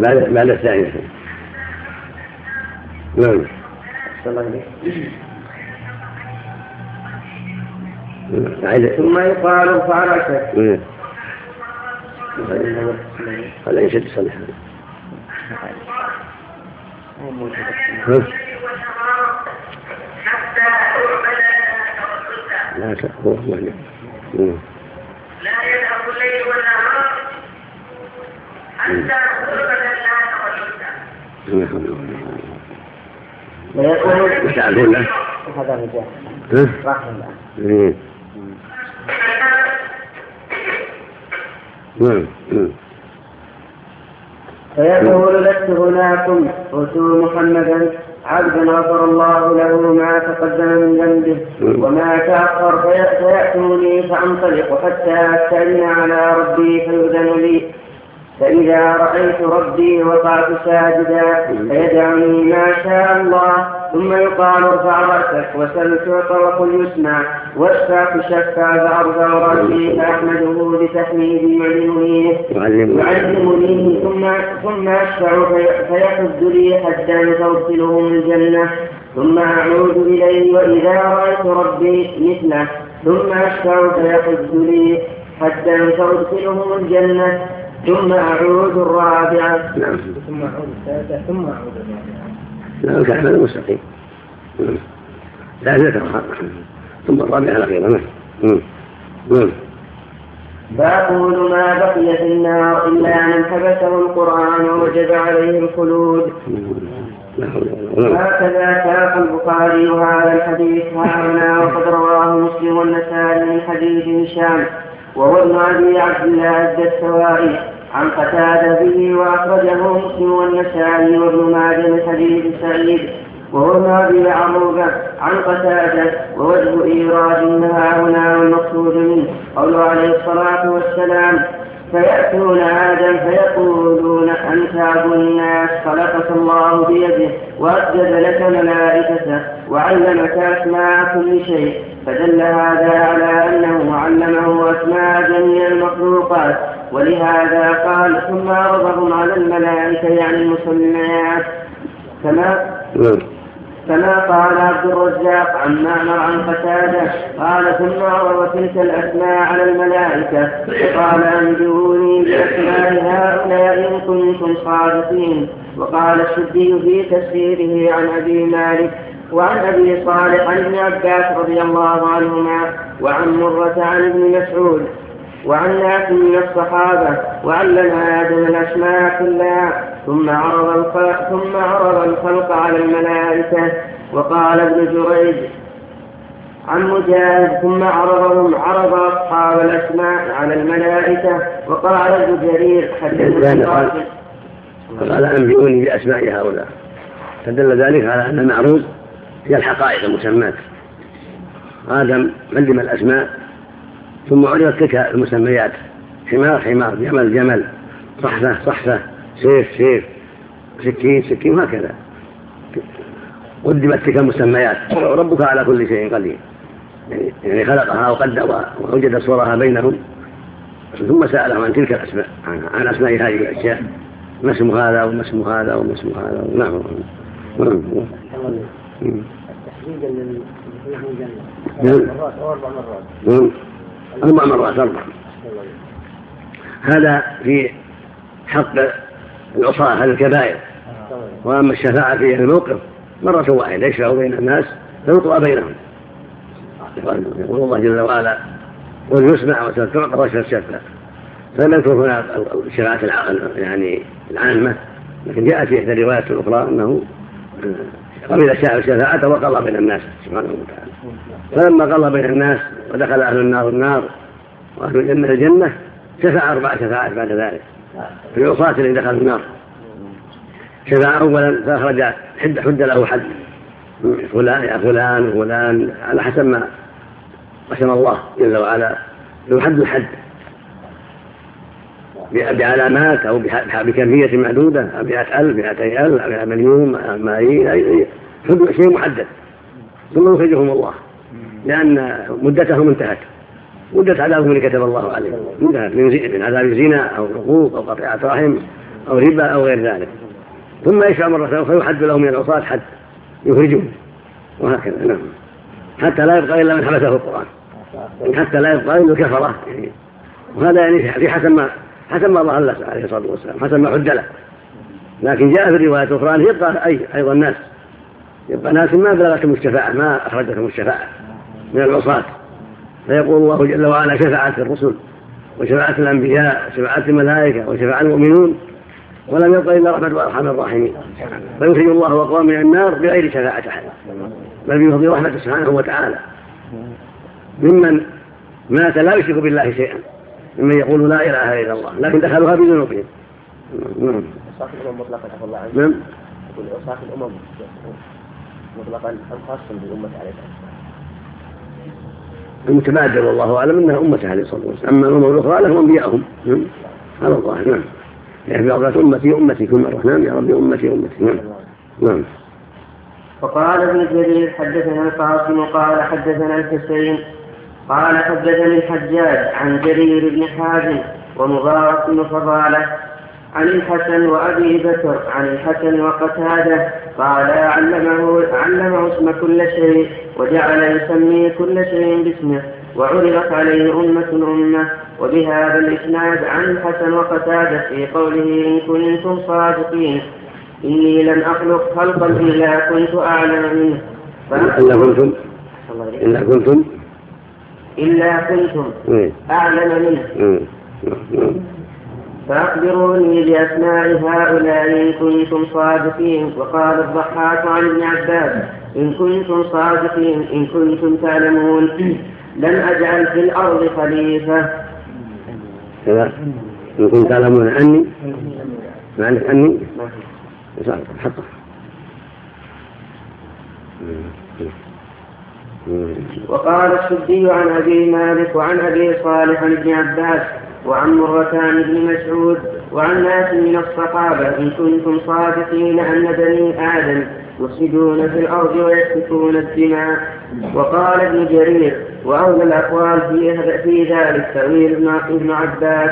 بعد بعد الثانية نعم. ثم يقال ارفع راسك هذا يشد صلح لا تقوى لا يذهب الليل والنهار حتى له؟ هذا رجال. رحمة الله. نعم فيقول لست هناكم اتوا محمدا عبدا غفر الله له ما تقدم من ذنبه. وما تأخر فيأتوني فأنطلق حتى أستأذن على ربي فيؤذن لي. فإذا رأيت ربي وقعت ساجدا فيدعني ما شاء الله ثم يقال ارفع رأسك وسل تعطى وقل يسمع واشفع تشفع فأرفع رأسي فأحمده بتحميد يعلمني. يعلمني. ثم ثم أشفع فيحد لي حتى فأدخلهم الجنة. ثم أعود إليه وإذا رأيت ربي مثله. ثم أشفع فيحد لي حتى فأدخلهم الجنة. ثم أعود الرابعة. نعم. ثم أعود الثالثة. ثم أعود الرابعة. نعم كأحمد مستقيم. لا ذكر ثم الرابعة الأخيرة نعم. نعم. فأقول ما بقي في النار إلا من حبسه القرآن ووجب عليه الخلود. هكذا ساق البخاري هذا الحديث هنا وقد رواه مسلم والنسائي من حديث هشام وهو ابن أبي عبد الله الدستوائي. عن قتادة به وأخرجه مسلم والنسائي وابن ماجه من حديث سعيد أبي عروبة عن قتادة ووجه إيراد ها هنا والمقصود منه. قوله عليه الصلاة والسلام فيأتون آدم فيقولون أنت أبو الناس خلقك الله بيده وأسجد لك ملائكته وعلمك أسماء كل شيء. فدل هذا على أنه علمه أسماء جميع المخلوقات ولهذا قال ثم عرضهم على الملائكة يعني المسميات كما نعم. كما قال عبد الرزاق عن معمر عن قتادة قال ثم عرض تلك الأسماء على الملائكة. فقال انبئوني بأسماء هؤلاء إن كنتم صادقين. وقال السدي في تفسيره عن أبي مالك وعن أبي صالح عن ابن عباس رضي الله عنهما وعن مرة عن ابن مسعود وعن ناس من الصحابة وعلم آدم الأسماء كلها ثم عرض الخلق ثم عرض الخلق على الملائكة وقال ابن جريج عن مجاهد ثم عرضهم عرض أصحاب الأسماء على الملائكة وقال ابن جرير حدثنا قال قال أنبئوني بأسماء هؤلاء. فدل ذلك على أن المعروض هي الحقائق المسمات آدم علم الأسماء ثم عرضت تلك المسميات. حمار حمار جمل جمل صحفة صحفة سيف سيف سكين سكين وهكذا. قدمت تلك المسميات. وربك على كل شيء قدير. يعني, خلقها وقدر ووجد صورها بينهم. ثم سألهم عن تلك الأسماء عن, أسماء هذه الأشياء. ما اسم هذا وما اسم هذا وما اسم هذا. نعم. نعم. مرات أو أربع مرات. أربع مرات أربع. هذا في حق العصاة الكبائر. وأما الشفاعة في الموقف مرة واحدة يشفع بين الناس فيطوى بينهم. يقول الله جل وعلا قل يسمع وستعطى وستشفع فلم يذكر هنا الشفاعة يعني العامة لكن جاءت في إحدى الروايات الأخرى أنه قبل الشفاعة وقضى بين الناس سبحانه وتعالى. فلما قضى بين الناس ودخل أهل النار النار وأهل الجنة الجنة شفع أربع شفاعات بعد ذلك. في العصاة الذين دخلوا النار. شفع أولا فأخرج حد حد له حد. فلان يا فلان وفلان على حسب ما قسم الله جل وعلا. له حد الحد. بعلامات أو بكمية معدودة مئة ألف مئتي ألف مليون ملايين شيء محدد. ثم يخرجهم الله. لأن مدتهم انتهت. مدة عذابهم اللي كتب الله عليهم. انتهت من عذاب زنا أو حقوق أو قطيعة رحم أو ربا أو غير ذلك. ثم يشفع مرة أخرى فيحد لهم من العصاة حد. يخرجون وهكذا نعم. حتى لا يبقى إلا من حبسه القرآن. حتى لا يبقى إلا الكفرة يعني وهذا يعني في حسب ما حسب ما الله عليه الصلاة والسلام حسب ما حد له. لكن جاء في الرواية الأخرى أن يبقى أي أيضا الناس. يبقى ناس ما بلغتهم الشفاعة ما أخرجتهم الشفاعة من العصاة. فيقول الله جل وعلا شفعت الرسل وشفعت الأنبياء وشفعت الملائكة وشفع المؤمنون. ولم يبق إلا رحمة أرحم الراحمين. فيخرج الله أقوام من النار بغير شفاعة أحد بل بفضل رحمته سبحانه وتعالى. ممن مات لا يشرك بالله شيئا. ممن يقول لا إله إلا الله لكن دخلوها بذنوبهم نعم. عصاة الأمم مطلقا الله عنه نعم. يقول عصاة الأمم مطلقا أم خاص بالأمة عليه الصلاة المتبادر والله أعلم أنها امته عليه الصلاه والسلام أما الأمم الأخرى لهم أنبياءهم. نعم. على الظاهر نعم. يعني بعض أمتي امتي كل مره نعم يا ربي أمتي أمتي. نعم. نعم. وقال ابن جرير حدثنا القاسم قال حدثنا الحسين قال حدثني الحجاج عن جرير بن حازم ومبارك بن فضالة عن الحسن وأبي بكر عن الحسن وقتادة قال علمه علمه اسم كل شيء وجعل يسمي كل شيء باسمه وعرضت عليه أمة أمة وبهذا الإسناد عن الحسن وقتادة في قوله إن كنتم صادقين. إني لم أخلق خلقا إلا كنت أعلم منه. إلا كنتم إلا كنتم إلا كنتم إيه. أعلم منه. إيه. فأخبروني بأسماء هؤلاء إن كنتم صادقين. وقال الضحاك عن ابن عباس إن كنتم صادقين إن كنتم تعلمون. لن أجعل في الأرض خليفة. كذا إن كنتم تعلمون عني ما عندك عني حطه وقال السدي عن أبي مالك وعن أبي صالح ابن عباس وعن مرتان بن مسعود وعن ناس من الصحابة إن كنتم صادقين أن بني آدم يفسدون في الأرض ويسفكون الدماء. وقال ابن جرير وأولى الأقوال في ذلك تأويل ابن عباس.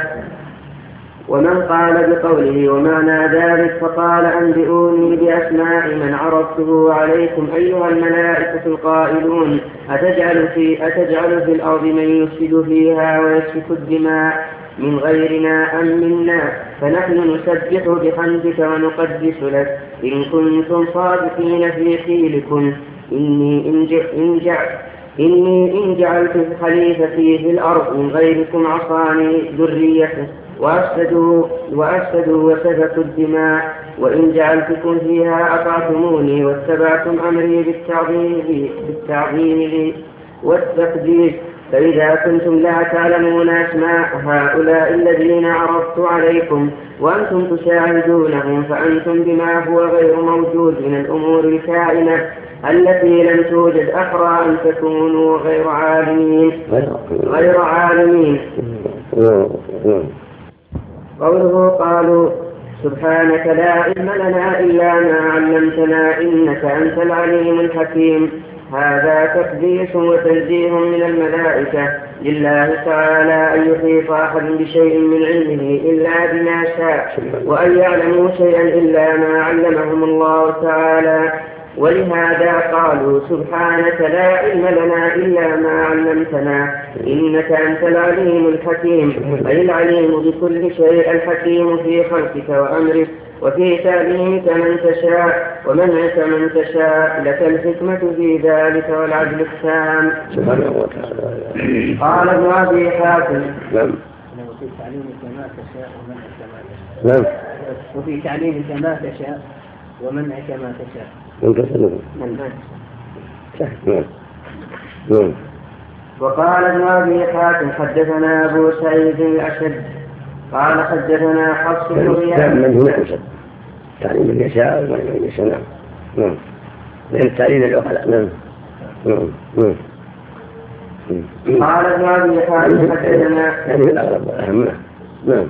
ومن قال بقوله ومعنى ذلك فقال أنبئوني بأسماء من عرفته عليكم أيها الملائكة القائلون أتجعل في أتجعل في الأرض من يفسد فيها ويسفك الدماء من غيرنا أم منا؟ فنحن نسبح بحمدك ونقدس لك. إن كنتم صادقين في قيلكم إني إن جعل إني إن جعلت خليفتي في الأرض من غيركم عصاني ذريته. وأفسدوا وأفسدوا وسفكوا الدماء وإن جعلتكم فيها أطعتموني واتبعتم أمري بالتعظيم لي بالتعظيم لي والتقديس فإذا كنتم لا تعلمون أسماء هؤلاء الذين عرضت عليكم وأنتم تشاهدونهم فأنتم بما هو غير موجود من الأمور الكائنة التي لم توجد أحرى أن تكونوا غير عالمين. غير عالمين. قوله قالوا سبحانك لا علم لنا إلا ما علمتنا إنك أنت العليم الحكيم. هذا تقديس وتنزيه من الملائكة. لله تعالى أن يحيط أحد بشيء من علمه إلا بما شاء وأن يعلموا شيئا إلا ما علمهم الله تعالى. ولهذا قالوا سبحانك لا علم لنا إلا ما علمتنا إنك أنت العليم الحكيم أي العليم بكل شيء الحكيم في خلقك وأمرك وفي تعليمك من تشاء ومنعك من تشاء لك الحكمة في ذلك والعدل التام. سبحانه وتعالى. قال ابن أبي حاتم. نعم. وفي تعليمك ما تشاء ومنعك ما تشاء نعم. وفي تعليمك ما تشاء ومنعك ما تشاء. نعم. نعم. وقال ابن أبي حاتم حدثنا أبو سعيد الأشد. قال حدثنا حفص بن غياث من هنا أشد؟ تعليم من يشاء ومن يشاء. نعم. نعم. التعليم العقلاء. نعم. نعم. نعم. قال ابن أبي حاتم حدثنا يعني في الاغلب اهم نعم.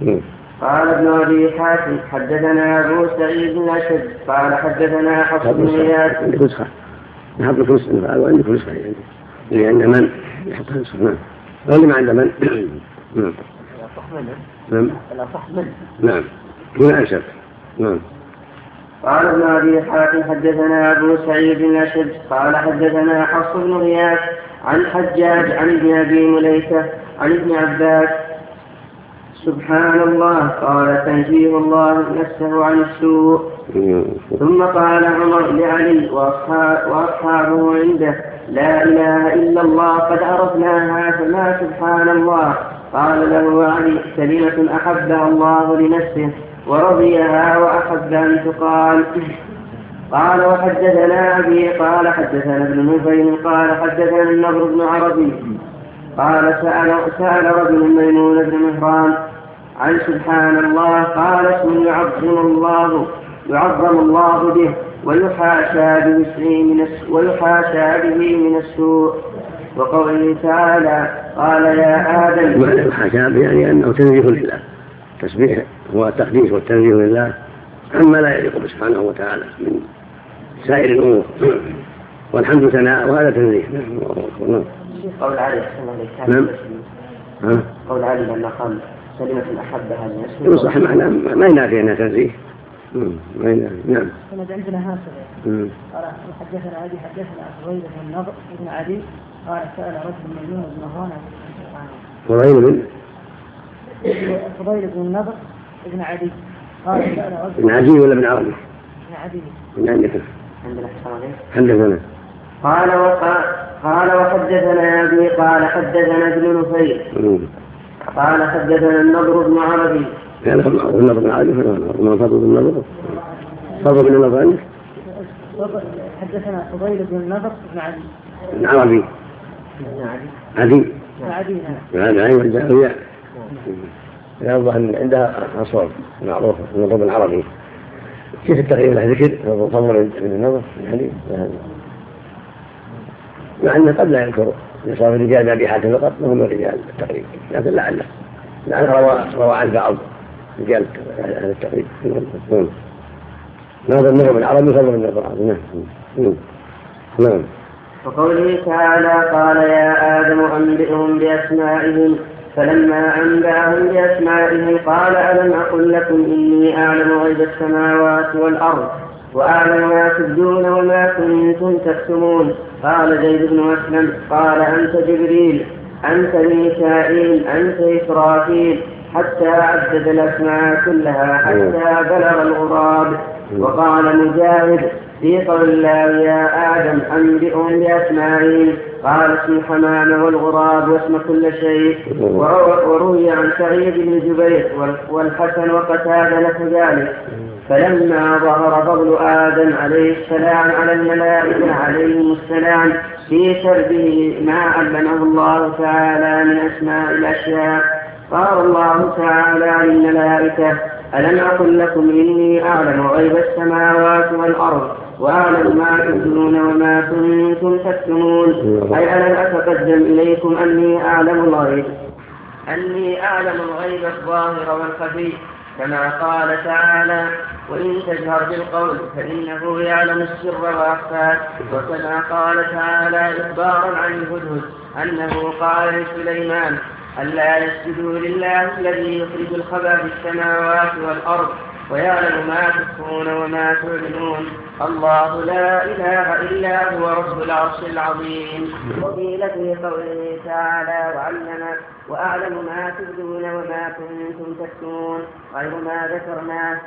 نعم. قال ابن أبي حاتم حدثنا أبو سعيد بن أشد. قال حدثنا حفص بن غياث عندك نسخة. نحط لك نسخة. وعندك نسخة. يعني اللي عند من؟ يحط نسخة. نعم. واللي ما عند من؟ نعم. نعم. نعم. انشد نعم. قال ابن أبي حاتم حدثنا أبو سعيد بن أشد. قال حدثنا حفص بن غياث عن حجاج عن ابن أبي مليكة عن ابن عباس سبحان الله قال تنزيه الله نفسه عن السوء. ثم قال عمر لعلي وأصحابه عنده لا إله إلا الله قد عرفناها فما سبحان الله قال له علي كلمة أحبها الله لنفسه ورضيها وأحب أن تقال. قال وحدثنا أبي قال حدثنا ابن نفيل قال حدثنا النضر بن عربي. قال سأل سأل رجل ميمون بن مهران عن سبحان الله قال اسم يعظم الله يعظم الله به ويحاشى به من ويحاشى به من السوء. وقوله تعالى قال يا آدم معنى الحاشا يعني أنه تنزيه لله التسبيح هو التقديس والتنزيه لله عما لا يليق سبحانه وتعالى من سائر الأمور. والحمد ثناء وهذا تنزيه. نعم قول علي نعم. قول علي لما قال كلمة أحبها لنفسه صح معنى ما ينافي أنها تنزيه ما ينافي. نعم. عندنا هكذا قال حدثنا أبي حدثنا فضيل بن النضر بن علي. قال سأل رجل ميمون بن مهران فضيل بن فضيل بن النضر بن علي. قال سأل رجل بن عدي ولا بن عربي؟ بن عدي بن عندك؟ عندنا حدثنا قال وقال قال وحدثنا أبي قال حدثنا ابن نفيل. قال حدثنا النضر بن عربي. كان النضر بن عربي ما فضل بن النضر؟ فضل بن النضر عندك حدثنا فضيل بن النضر بن عدي. بن عربي. عدي. عدي نعم. عدي والجاوية يوضح إن عندها اصوات معروفة. النضر بن عربي. كيف التقريب له ذكر. فضل بن النضر يعني مع إنه قد لا يذكر. نصاب الرجال بأبي حاتم فقط وهم الرجال التقريب لكن لعله يعني روى روى عن بعض رجال أهل التقريب. هذا النظم العربي فضل من العربي نعم. نعم. وقوله تعالى قال يا آدم أنبئهم بأسمائهم. فلما أنبأهم بأسمائهم قال ألم أقل لكم إني أعلم غيب السماوات والأرض وأعلم ما تبدون وما كنتم تكتمون؟ قال زيد بن أسلم قال أنت جبريل أنت ميكائيل أنت إسرافيل حتى عدد الأسماء كلها حتى بلغ الغراب. وقال مجاهد في قول الله يا آدم أنبئهم بأسمائهم. قال اسم الحمام والغراب واسم كل شيء. وروي عن سعيد بن جبير والحسن وقتادة له ذلك فلما ظهر فضل آدم عليه السلام على الملائكة عليهم السلام في سرده ما علمه الله تعالى من أسماء الأشياء. قال الله تعالى للملائكة ألم أقل لكم إني أعلم غيب السماوات والأرض وأعلم ما تبدون وما كنتم تكتمون؟ أي ألم أتقدم إليكم أني أعلم الغيب؟ أني أعلم الغيب الظاهر والخفي كما قال تعالى وإن تجهر بالقول فإنه يعلم السر وأخفى وكما قال تعالى إخبارا عن الهدهد أنه قال لسليمان ألا يسجدوا لله الذي يخرج الخبى في السماوات والأرض ويعلم ما تخفون وما تعلنون. الله لا إله إلا هو رب العرش العظيم وقيل في قوله تعالى وعلم وأعلم ما تبدون وما كنتم تكتمون غير ما ذكرناه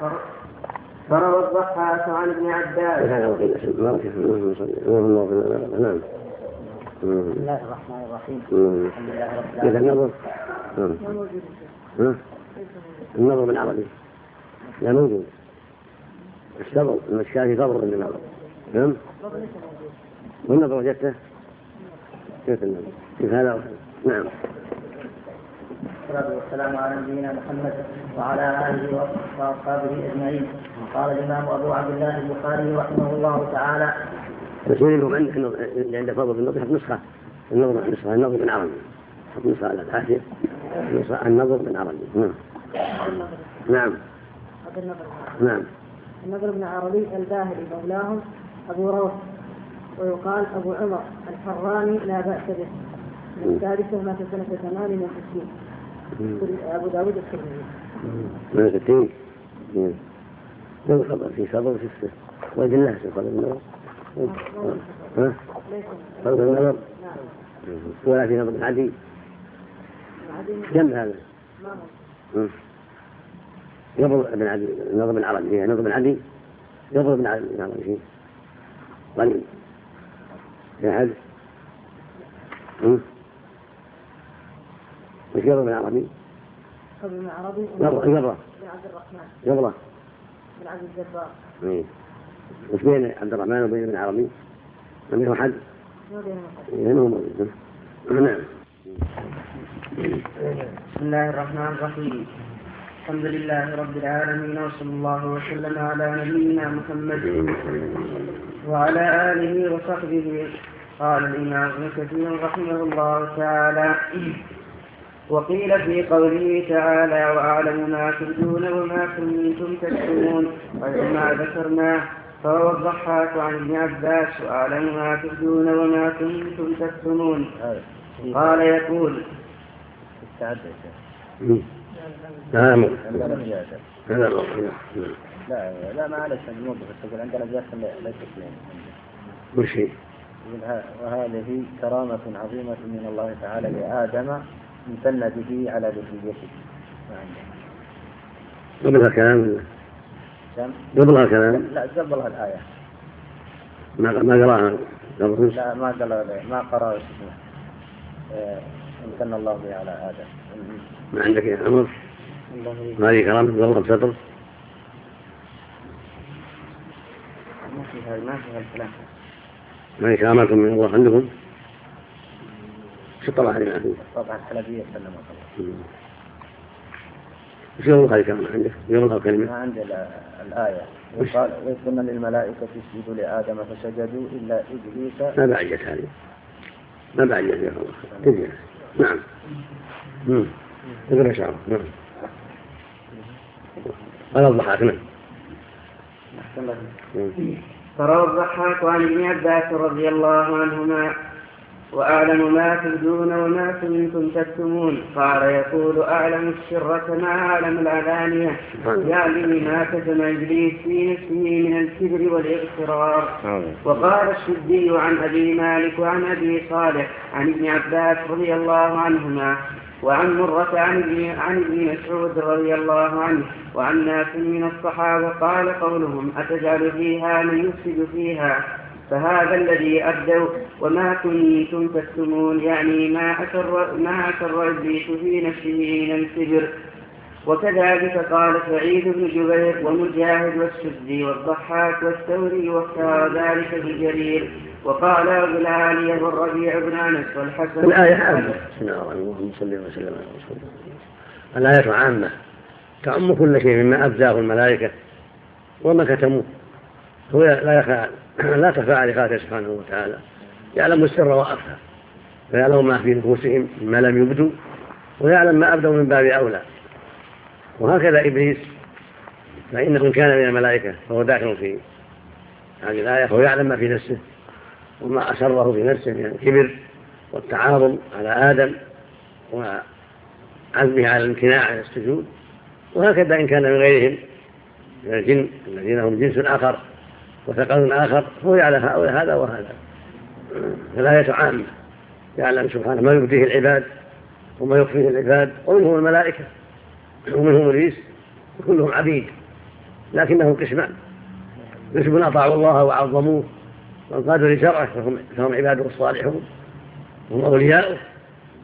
فروى الضحاك عن ابن عباس نعم بسم الله الرحمن الرحيم الحمد لله رب العالمين النظر النظر بالعربي لا موجود الصبر المشكاة صبر من النظر نعم؟ والنظر وجدته كيف النظر؟ كيف هذا؟ نعم. والصلاة والسلام على نبينا محمد وعلى آله وأصحابه أجمعين. قال الإمام أبو عبد الله البخاري رحمه الله تعالى يقول لهم اللي عنده فضل في النظر يحط نسخة. النظر نسخة النظر بالعربي يحط نسخة على الحاشية. نسخة النظر بالعربي نعم. نعم. نعم. النظر بن عربي الباهلي مولاهم أبو روح ويقال أبو عمر الحراني لا بأس به. من السادسة مات سنة ثمان من ستين أبو داود الترمذي. من ستين من خبر في صبر في السر وجه الله في قدر النظر ها؟ قدر النظر؟ ولا في نظر عدي كم هذا؟ يضرب ابن عدي نظر بن عربي. فيها نظر بن عدي يضرب ابن عربي فيه قليل في أحد وش يضرب بن عربي؟ بن عربي. يضرب يضرب. بن عبد الرحمن. يضرب. بن عبد الجبار. إيه. وش بين عبد الرحمن وبين ابن عربي؟ لم يكن حد؟ ما بينهم بينهم موجود نعم. بسم الله الرحمن الرحيم. الحمد لله رب العالمين وصلى الله وسلم على نبينا محمد وعلى آله وصحبه. قال الإمام ابن كثير رحمه الله تعالى وقيل في قوله تعالى وأعلم ما تبدون وما كنتم تكتمون. ما ذكرناه فهو الضحاك عن ابن عباس وأعلم ما تبدون وما كنتم تكتمون. قال يقول لا لا لا لا معلش الموظف تقول عندنا ليست كل شيء وهذه كرامة عظيمة من الله تعالى لآدم امتن به على ذريته. قبلها كلام؟ قبلها كلام لا قبلها الآية ما ما قرأها؟ قبل لا ما قال ما قرأ آه، امتن الله به على آدم. ما عندك يا عمر؟ هذه كرامة قبل بسطر ما في هذا ما في هالكلام ما كرامة من الله عندكم؟ شو طلع عليه ما الحلبية سلم الله وش يقول هذه كرامة عندك؟ يقول ما كلمة عندي ال- الآية. وقال وإذ قلنا للملائكة اسجدوا لآدم فسجدوا إلا إبليس. ما بعجت هذه. ما بعجت يا الله. نعم. مم. ابن شعر نعم. هذا الضحاك نعم. فروى الضحاك عن ابن عباس رضي الله عنهما وأعلم ما تبدون وما كنتم تكتمون. قال يقول أعلم السر كما أعلم العلانية. يعني ما كتم إبليس في نفسه من الكبر والاغترار وقال السدي عن أبي مالك وعن أبي صالح عن ابن عباس رضي الله عنهما وعن مرة عن ابن مسعود رضي الله عنه وعن ناس من الصحابة قال قولهم أتجعل فيها من يفسد فيها؟ فهذا الذي أبدوا وما كنتم تكتمون يعني ما أسر ما أسر إبليس في نفسه من الكبر وكذلك قال سعيد بن جبير ومجاهد والسدي والضحاك والثوري واختار ذلك بجرير وقال أبو العالية والربيع بن أنس والحسن الآية عامة. اللهم صل وسلم على رسول الله. الآية عامة. تعم كل شيء مما أبداه الملائكة وما كتموه. هو لا يخفى لا تخفى على خاطره سبحانه وتعالى. يعلم السر وأخفى. ويعلم ما في نفوسهم مما لم يبدوا. ويعلم ما أبدوا من باب أولى. وهكذا إبليس فإنه إن كان من الملائكة فهو داخل في هذه الآية فهو يعلم ما في نفسه وما أسره في نفسه من الكبر والتعاظم على آدم وعزمه على الامتناع عن السجود وهكذا إن كان من غيرهم من الجن الذين هم جنس آخر وثقل آخر هو يعلم هذا وهذا. فالآية عامة يعلم سبحانه ما يبديه العباد وما يخفيه العباد ومنهم الملائكة. ومنهم إبليس كلهم عبيد لكنهم قسمان. قسم أطاعوا الله وعظموه وانقادوا لشرعه فهم, عباده الصالحون هم أولياؤه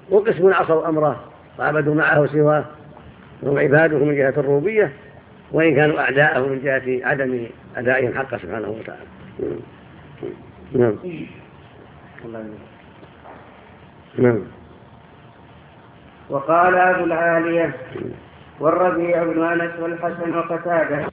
وقسم عصوا أمره وعبدوا معه سواه. فهم عباده من جهة الربوبية وإن كانوا أعداءه من جهة عدم أدائهم حقه سبحانه وتعالى. نعم. نعم. وقال أبو العالية والربيع بن أنس والحسن وقتادة.